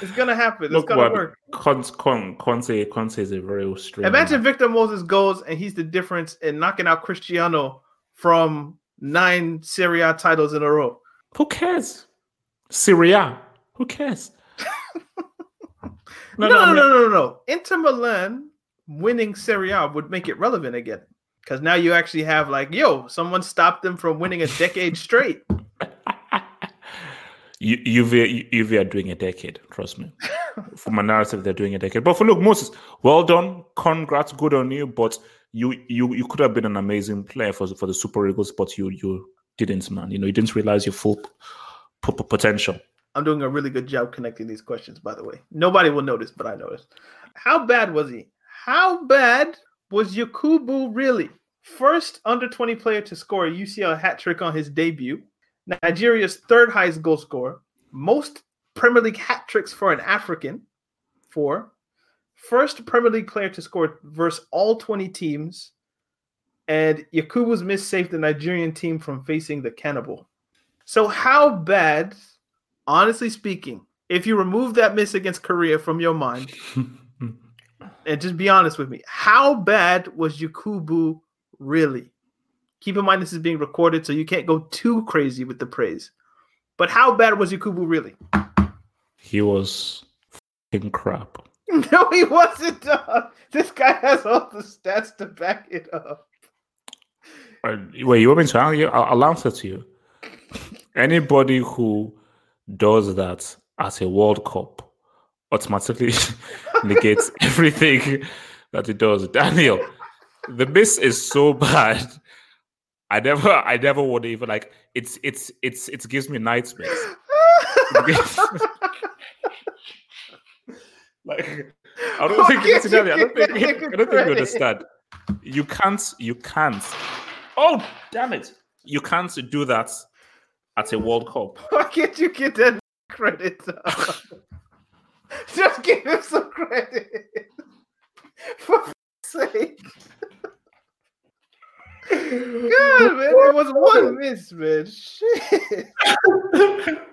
It's gonna happen. It's Look, gonna what work. Con, Con, Conte, Conte is a very strange. Imagine Victor Moses goes and he's the difference in knocking out Cristiano from nine Serie A titles in a row. Who cares? Serie A. Who cares? (laughs) No, no, no, no, no, no. Inter Milan winning Serie A would make it relevant again. Because now you actually have like, yo, someone stopped them from winning a decade straight. You, Juve are doing a decade. Trust me. (laughs) For my narrative, they're doing a decade. But for look, Moses, well done. Congrats, good on you. But you, you, you could have been an amazing player for for the Super Eagles, but you, you didn't, man. You know, you didn't realize your full p- p- potential. I'm doing a really good job connecting these questions, by the way. Nobody will notice, but I noticed. How bad was he? How bad was Yakubu really? First under 20 player to score a UCL hat trick on his debut. Nigeria's third highest goal scorer. Most Premier League hat tricks for an African. Four. First Premier League player to score versus all 20 teams. And Yakubu's miss saved the Nigerian team from facing the cannibal. So, how bad honestly speaking, if you remove that miss against Korea from your mind, (laughs) and just be honest with me, how bad was Yakubu really? Keep in mind this is being recorded, so you can't go too crazy with the praise. But how bad was Yakubu really? He was fucking crap. (laughs) No, he wasn't. dog. This guy has all the stats to back it up. Uh, Wait, you want me to answer you? I'll, I'll answer to you. Anybody who does that at a World Cup automatically (laughs) negates (laughs) everything that it does. Daniel, the miss is so bad. I never, (laughs) I never would even like. It's, it's, it's, it gives me nightmares. (laughs) Like, I don't think can't you I don't think, I don't think you understand. You can't, you can't. Oh, damn it! You can't do that at a World Cup. (laughs) Why can't you get that credit? Just give him some credit. For f- sake. God, man, it was (laughs) one miss, man. Shit. (laughs)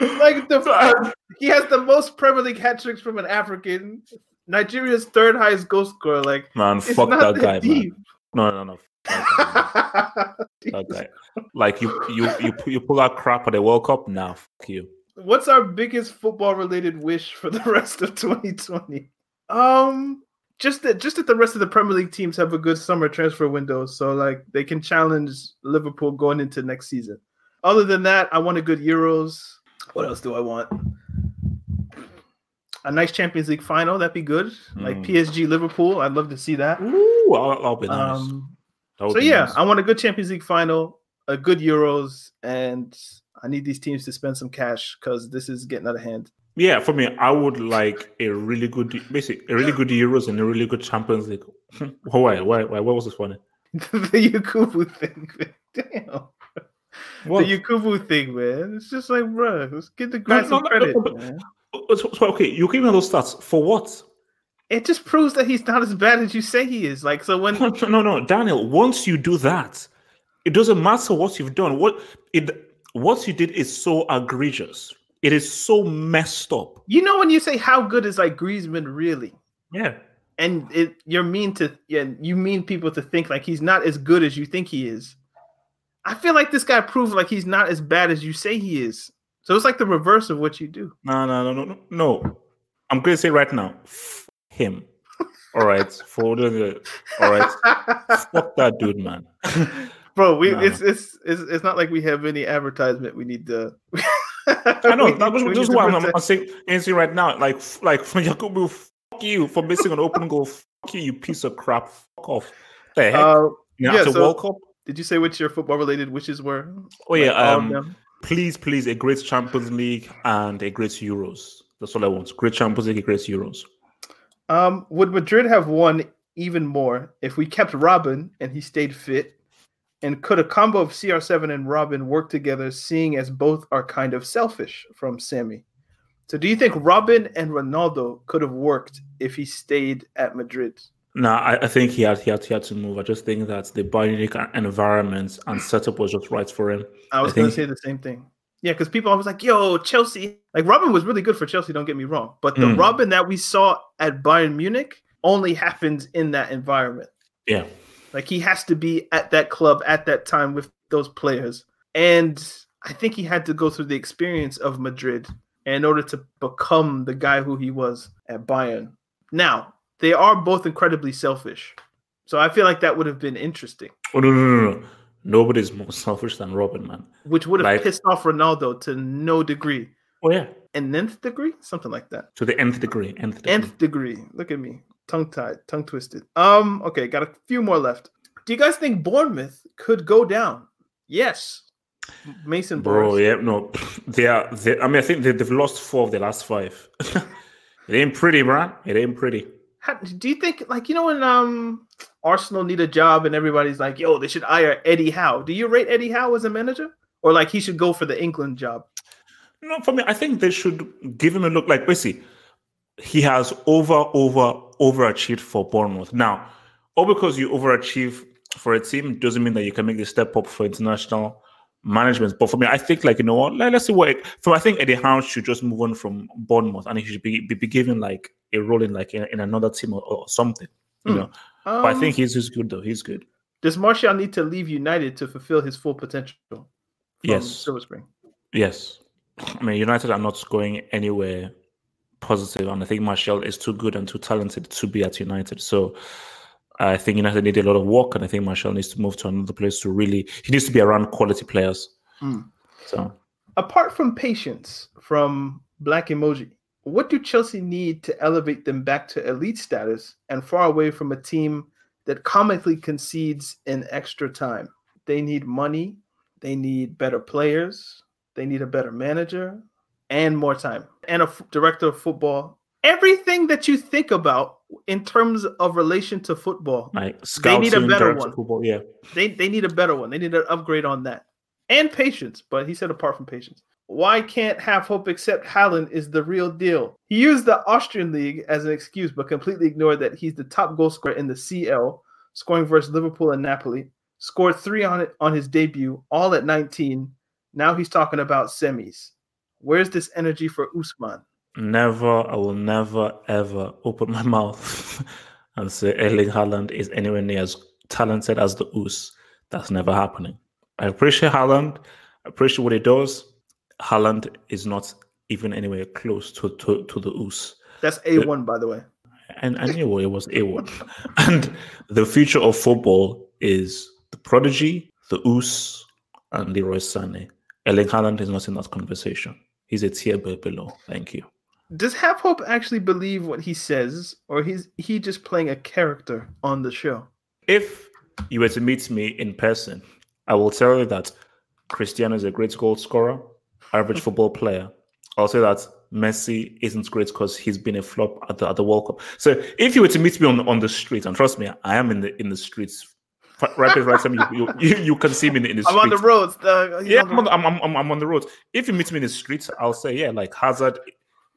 like the (laughs) he has the most Premier League hat tricks from an African. Nigeria's third highest goal scorer. Like Man, fuck not that guy, deep. man. No, no, no. That guy. Like you, you, you, you pull out crap at the World Cup. Nah, fuck you. What's our biggest football related wish for the rest of 2020? Um just that just that the rest of the Premier League teams have a good summer transfer window so like they can challenge Liverpool going into next season. Other than that, I want a good Euros. What else do I want? A nice Champions League final, that'd be good. Like Mm. PSG Liverpool, I'd love to see that. Ooh, I'll, I'll be nice. Um, so be yeah, nice. I want a good Champions League final, a good Euros, and I need these teams to spend some cash because this is getting out of hand. Yeah. For me, I would like a really good, basically a really good Euros and a really good Champions League. (laughs) why? Why? Why? What was this funny? (laughs) the Yakubu thing, man. Damn. What? The Yakubu thing, man. It's just like, bro, let's give the guy no, some no, credit. no, but- so- so, okay, you give me those stats for what? It just proves that he's not as bad as you say he is. Like, so when No, no, no, Daniel. Once you do that, it doesn't matter what you've done. What it what you did is so egregious. It is so messed up. you know when you say how good is like Griezmann really, Yeah. and it you're mean to yeah, you mean people to think like he's not as good as you think he is. I feel like this guy proved like he's not as bad as you say he is. So it's like the reverse of what you do. No, no, no, no, no. I'm going to say right now, f- him. All right, (laughs) for the all right, fuck that dude, man. Bro, we (laughs) No. it's, it's it's it's not like we have any advertisement we need to (laughs) I know (laughs) that was just why I'm, I'm saying anything right now. Like, like (laughs) from Yakubu, fuck you for missing an open goal. Fuck you, you piece of crap. Fuck off. The heck? Uh, you know, yeah, so- World Cup. did you say what your football related wishes were? Oh yeah, Like, of um, please, please, a great Champions League and a great Euros. That's all I want. Great Champions League, a great Euros. Um, would Madrid have won even more if we kept Robben and he stayed fit? And could a combo of CR7 and Robben work together, seeing as both are kind of selfish? From Sammy. So, do you think Robben and Ronaldo could have worked if he stayed at Madrid? No, I, I, think he had he had he had to move. I just think that the Bayern environment and setup was just right for him. I was going to say the same thing. Yeah, because people always like, "Yo, Chelsea." Like Robben was really good for Chelsea. Don't get me wrong, but the mm. Robben that we saw at Bayern Munich only happens in that environment. Yeah, like he has to be at that club at that time with those players, and I think he had to go through the experience of Madrid in order to become the guy who he was at Bayern. Now they are both incredibly selfish, so I feel like that would have been interesting. Oh no no no no! Nobody's more selfish than Robben, man. Which would have like, pissed off Ronaldo to no degree. Oh yeah. An nth degree, something like that. To the nth degree. Nth degree. Nth degree. Look at me, tongue tied, tongue twisted. Um. Okay, got a few more left. Do you guys think Bournemouth could go down? Yes. Mason Bro, yeah, no, they are. They, I mean, I think they, have lost four of the last five. (laughs) it ain't pretty, man. It ain't pretty. How, do you think, like, you know, when um Arsenal need a job and everybody's like, "Yo, they should hire Eddie Howe." Do you rate Eddie Howe as a manager, or like he should go for the England job? No, for me, I think they should give him a look. Like, basically, he has over, over, overachieved for Bournemouth. Now, all because you overachieve for a team doesn't mean that you can make the step up for international management. But for me, I think like you know what, like, let's see what. It, so I think Eddie Howe should just move on from Bournemouth, and he should be be, be given like a role in like in, in another team or, or something. You mm. know, um, but I think um, he's he's good though. He's good. Does Martial need to leave United to fulfill his full potential? Yes, Silver Spring. Yes, I mean United are not going anywhere positive, and I think Martial is too good and too talented to be at United. So I think United need a lot of work, and I think Martial needs to move to another place to really. He needs to be around quality players. Mm. So, apart from patience from Black Emoji, what do Chelsea need to elevate them back to elite status and far away from a team that comically concedes in extra time? They need money, they need better players, they need a better manager, and more time, and a f- director of football. Everything that you think about in terms of relation to football, like they need a better one. Football, yeah, they they need a better one. They need an upgrade on that, and patience. But he said apart from patience, why can't Half Hope accept Haaland is the real deal? He used the Austrian league as an excuse, but completely ignored that he's the top goal scorer in the CL, scoring versus Liverpool and Napoli. Scored three on it on his debut, all at 19. Now he's talking about semis. Where's this energy for Usman? Never, I will never ever open my (laughs) mouth and say Erling Haaland is anywhere near as talented as the Us. That's never happening. I appreciate Haaland. I appreciate what he does. Haaland is not even anywhere close to, to, to the Us. That's A1, by the way. And I knew it was A1. (laughs) and the future of football is the prodigy, the Us, and Leroy Sané. Erling Haaland is not in that conversation. He's a tier below. Thank you. Does Half Hope actually believe what he says, or he's he just playing a character on the show? If you were to meet me in person, I will tell you that Cristiano is a great goal scorer average football player. I'll say that Messi isn't great because he's been a flop at the, at the World Cup. So if you were to meet me on on the street, and trust me, I am in the in the streets. Right, right time you, you, you can see me in the, in (laughs) the I'm on the roads. The, yeah, I'm on, I'm, I'm, I'm on the roads. If you meet me in the streets, I'll say yeah, like Hazard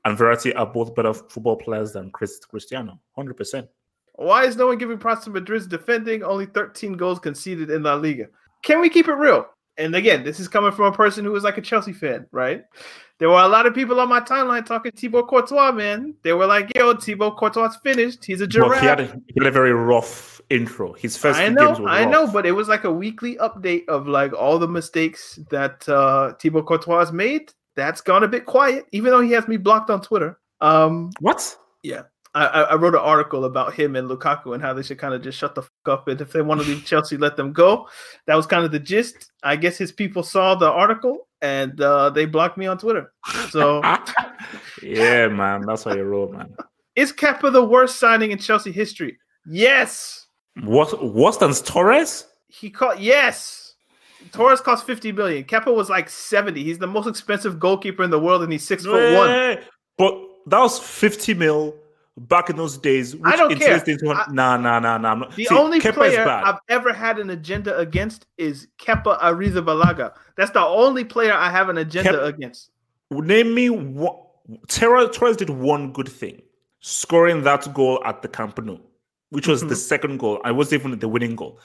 and Verratti are both better football players than Chris Cristiano, hundred percent. Why is no one giving props to Madrid's defending? Only 13 goals conceded in La Liga. Can we keep it real? and again, this is coming from a person who is like a Chelsea fan, right? There were a lot of people on my timeline talking Thibaut Courtois, man. They were like, "Yo, Thibaut Courtois finished. He's a giraffe." Well, he, had a, he had a very rough intro. His first I know, I rough. know, but it was like a weekly update of like all the mistakes that uh Thibaut Courtois made. That's gone a bit quiet, even though he has me blocked on Twitter. Um, what? Yeah, I, I, wrote an article about him and Lukaku and how they should kind of just shut the fuck up. And if they want to leave (laughs) Chelsea, let them go. That was kind of the gist. I guess his people saw the article and uh, they blocked me on Twitter. So, (laughs) yeah, man, that's how you roll, man. Is Kepa the worst signing in Chelsea history? Yes. What worse than Torres? He caught yes. Torres cost 50 million. Kepa was like 70. He's the most expensive goalkeeper in the world, and he's six foot one. But that was 50 mil back in those days. I don't care. I, nah, nah, nah, nah. The See, only Kepa player I've ever had an agenda against is Kepa Arrizabalaga. That's the only player I have an agenda Kepa, against. Name me what Torres did one good thing, scoring that goal at the Camp Nou. Which was mm-hmm. the second goal. I was even the winning goal.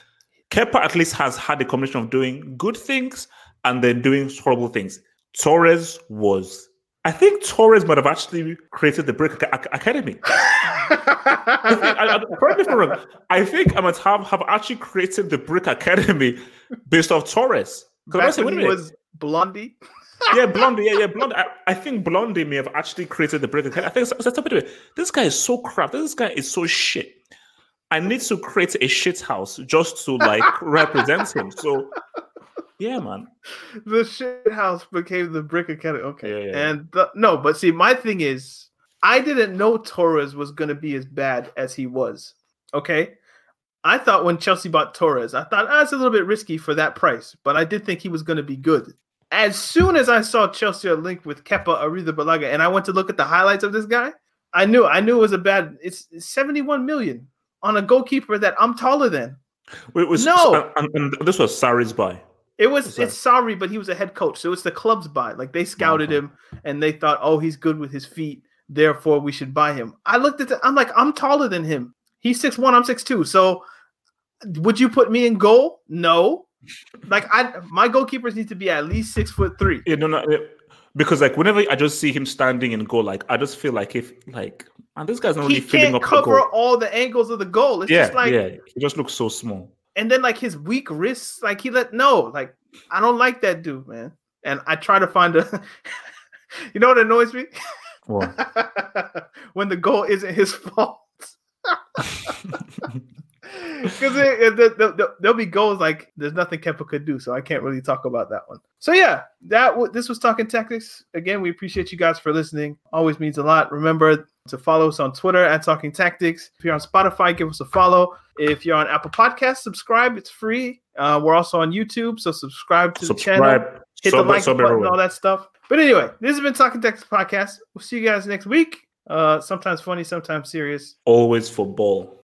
Kepa at least has had a combination of doing good things and then doing horrible things. Torres was, I think Torres might have actually created the Brick Academy. (laughs) I think, I, correct me if I'm wrong. I think I might have, have actually created the Brick Academy based off Torres. Because when he was Blondie. yeah, (laughs) Blondie. Yeah, yeah, Blondie. I, I, think Blondie may have actually created the Brick Academy. I think so, so, this guy is so crap. This guy is so shit. I need to create a shit house just to like (laughs) represent him. So yeah, man. The shit house became the brick academy. Okay. Yeah, yeah. And the, no, but see, my thing is I didn't know Torres was gonna be as bad as he was. Okay. I thought when Chelsea bought Torres, I thought ah, a little bit risky for that price, but I did think he was going to be good. As soon as I saw Chelsea linked with Kepa Arrizabalaga, and I went to look at the highlights of this guy, I knew I knew it was a bad. It's 71 million on a goalkeeper that I'm taller than. It was no, and, and this was Sarri's buy. It was it's Sarri, but he was a head coach, so it's the club's buy. Like they oh, scouted him and they thought, oh, he's good with his feet, therefore we should buy him. I looked at the, I'm like, I'm taller than him. He's six one, I'm six two. So would you put me in goal? No. Like I, my goalkeepers need to be at least six foot three. Yeah, no, no, because like whenever I just see him standing in goal, like I just feel like if like and this guy's not really filling up cover all the angles of the goal. It's yeah, just like yeah, he just looks so small. And then like his weak wrists, like he let no, like I don't like that dude, man. And I try to find a (laughs) you know what annoys me? What? (laughs) when the goal isn't his (laughs) fault. Because there'll be goals like there's nothing Kepa could do, so I can't really talk about that one. So yeah, that w- this was talking tactics. Again, we appreciate you guys for listening. Always means a lot. Remember to follow us on Twitter at Talking Tactics. If you're on Spotify, give us a follow. If you're on Apple Podcasts, subscribe. It's free. Uh, we're also on YouTube, so subscribe to subscribe. the channel. Hit sub, the like button, everywhere. all that stuff. But anyway, this has been Talking Tactics podcast. We'll see you guys next week. Uh, sometimes funny, sometimes serious. Always football.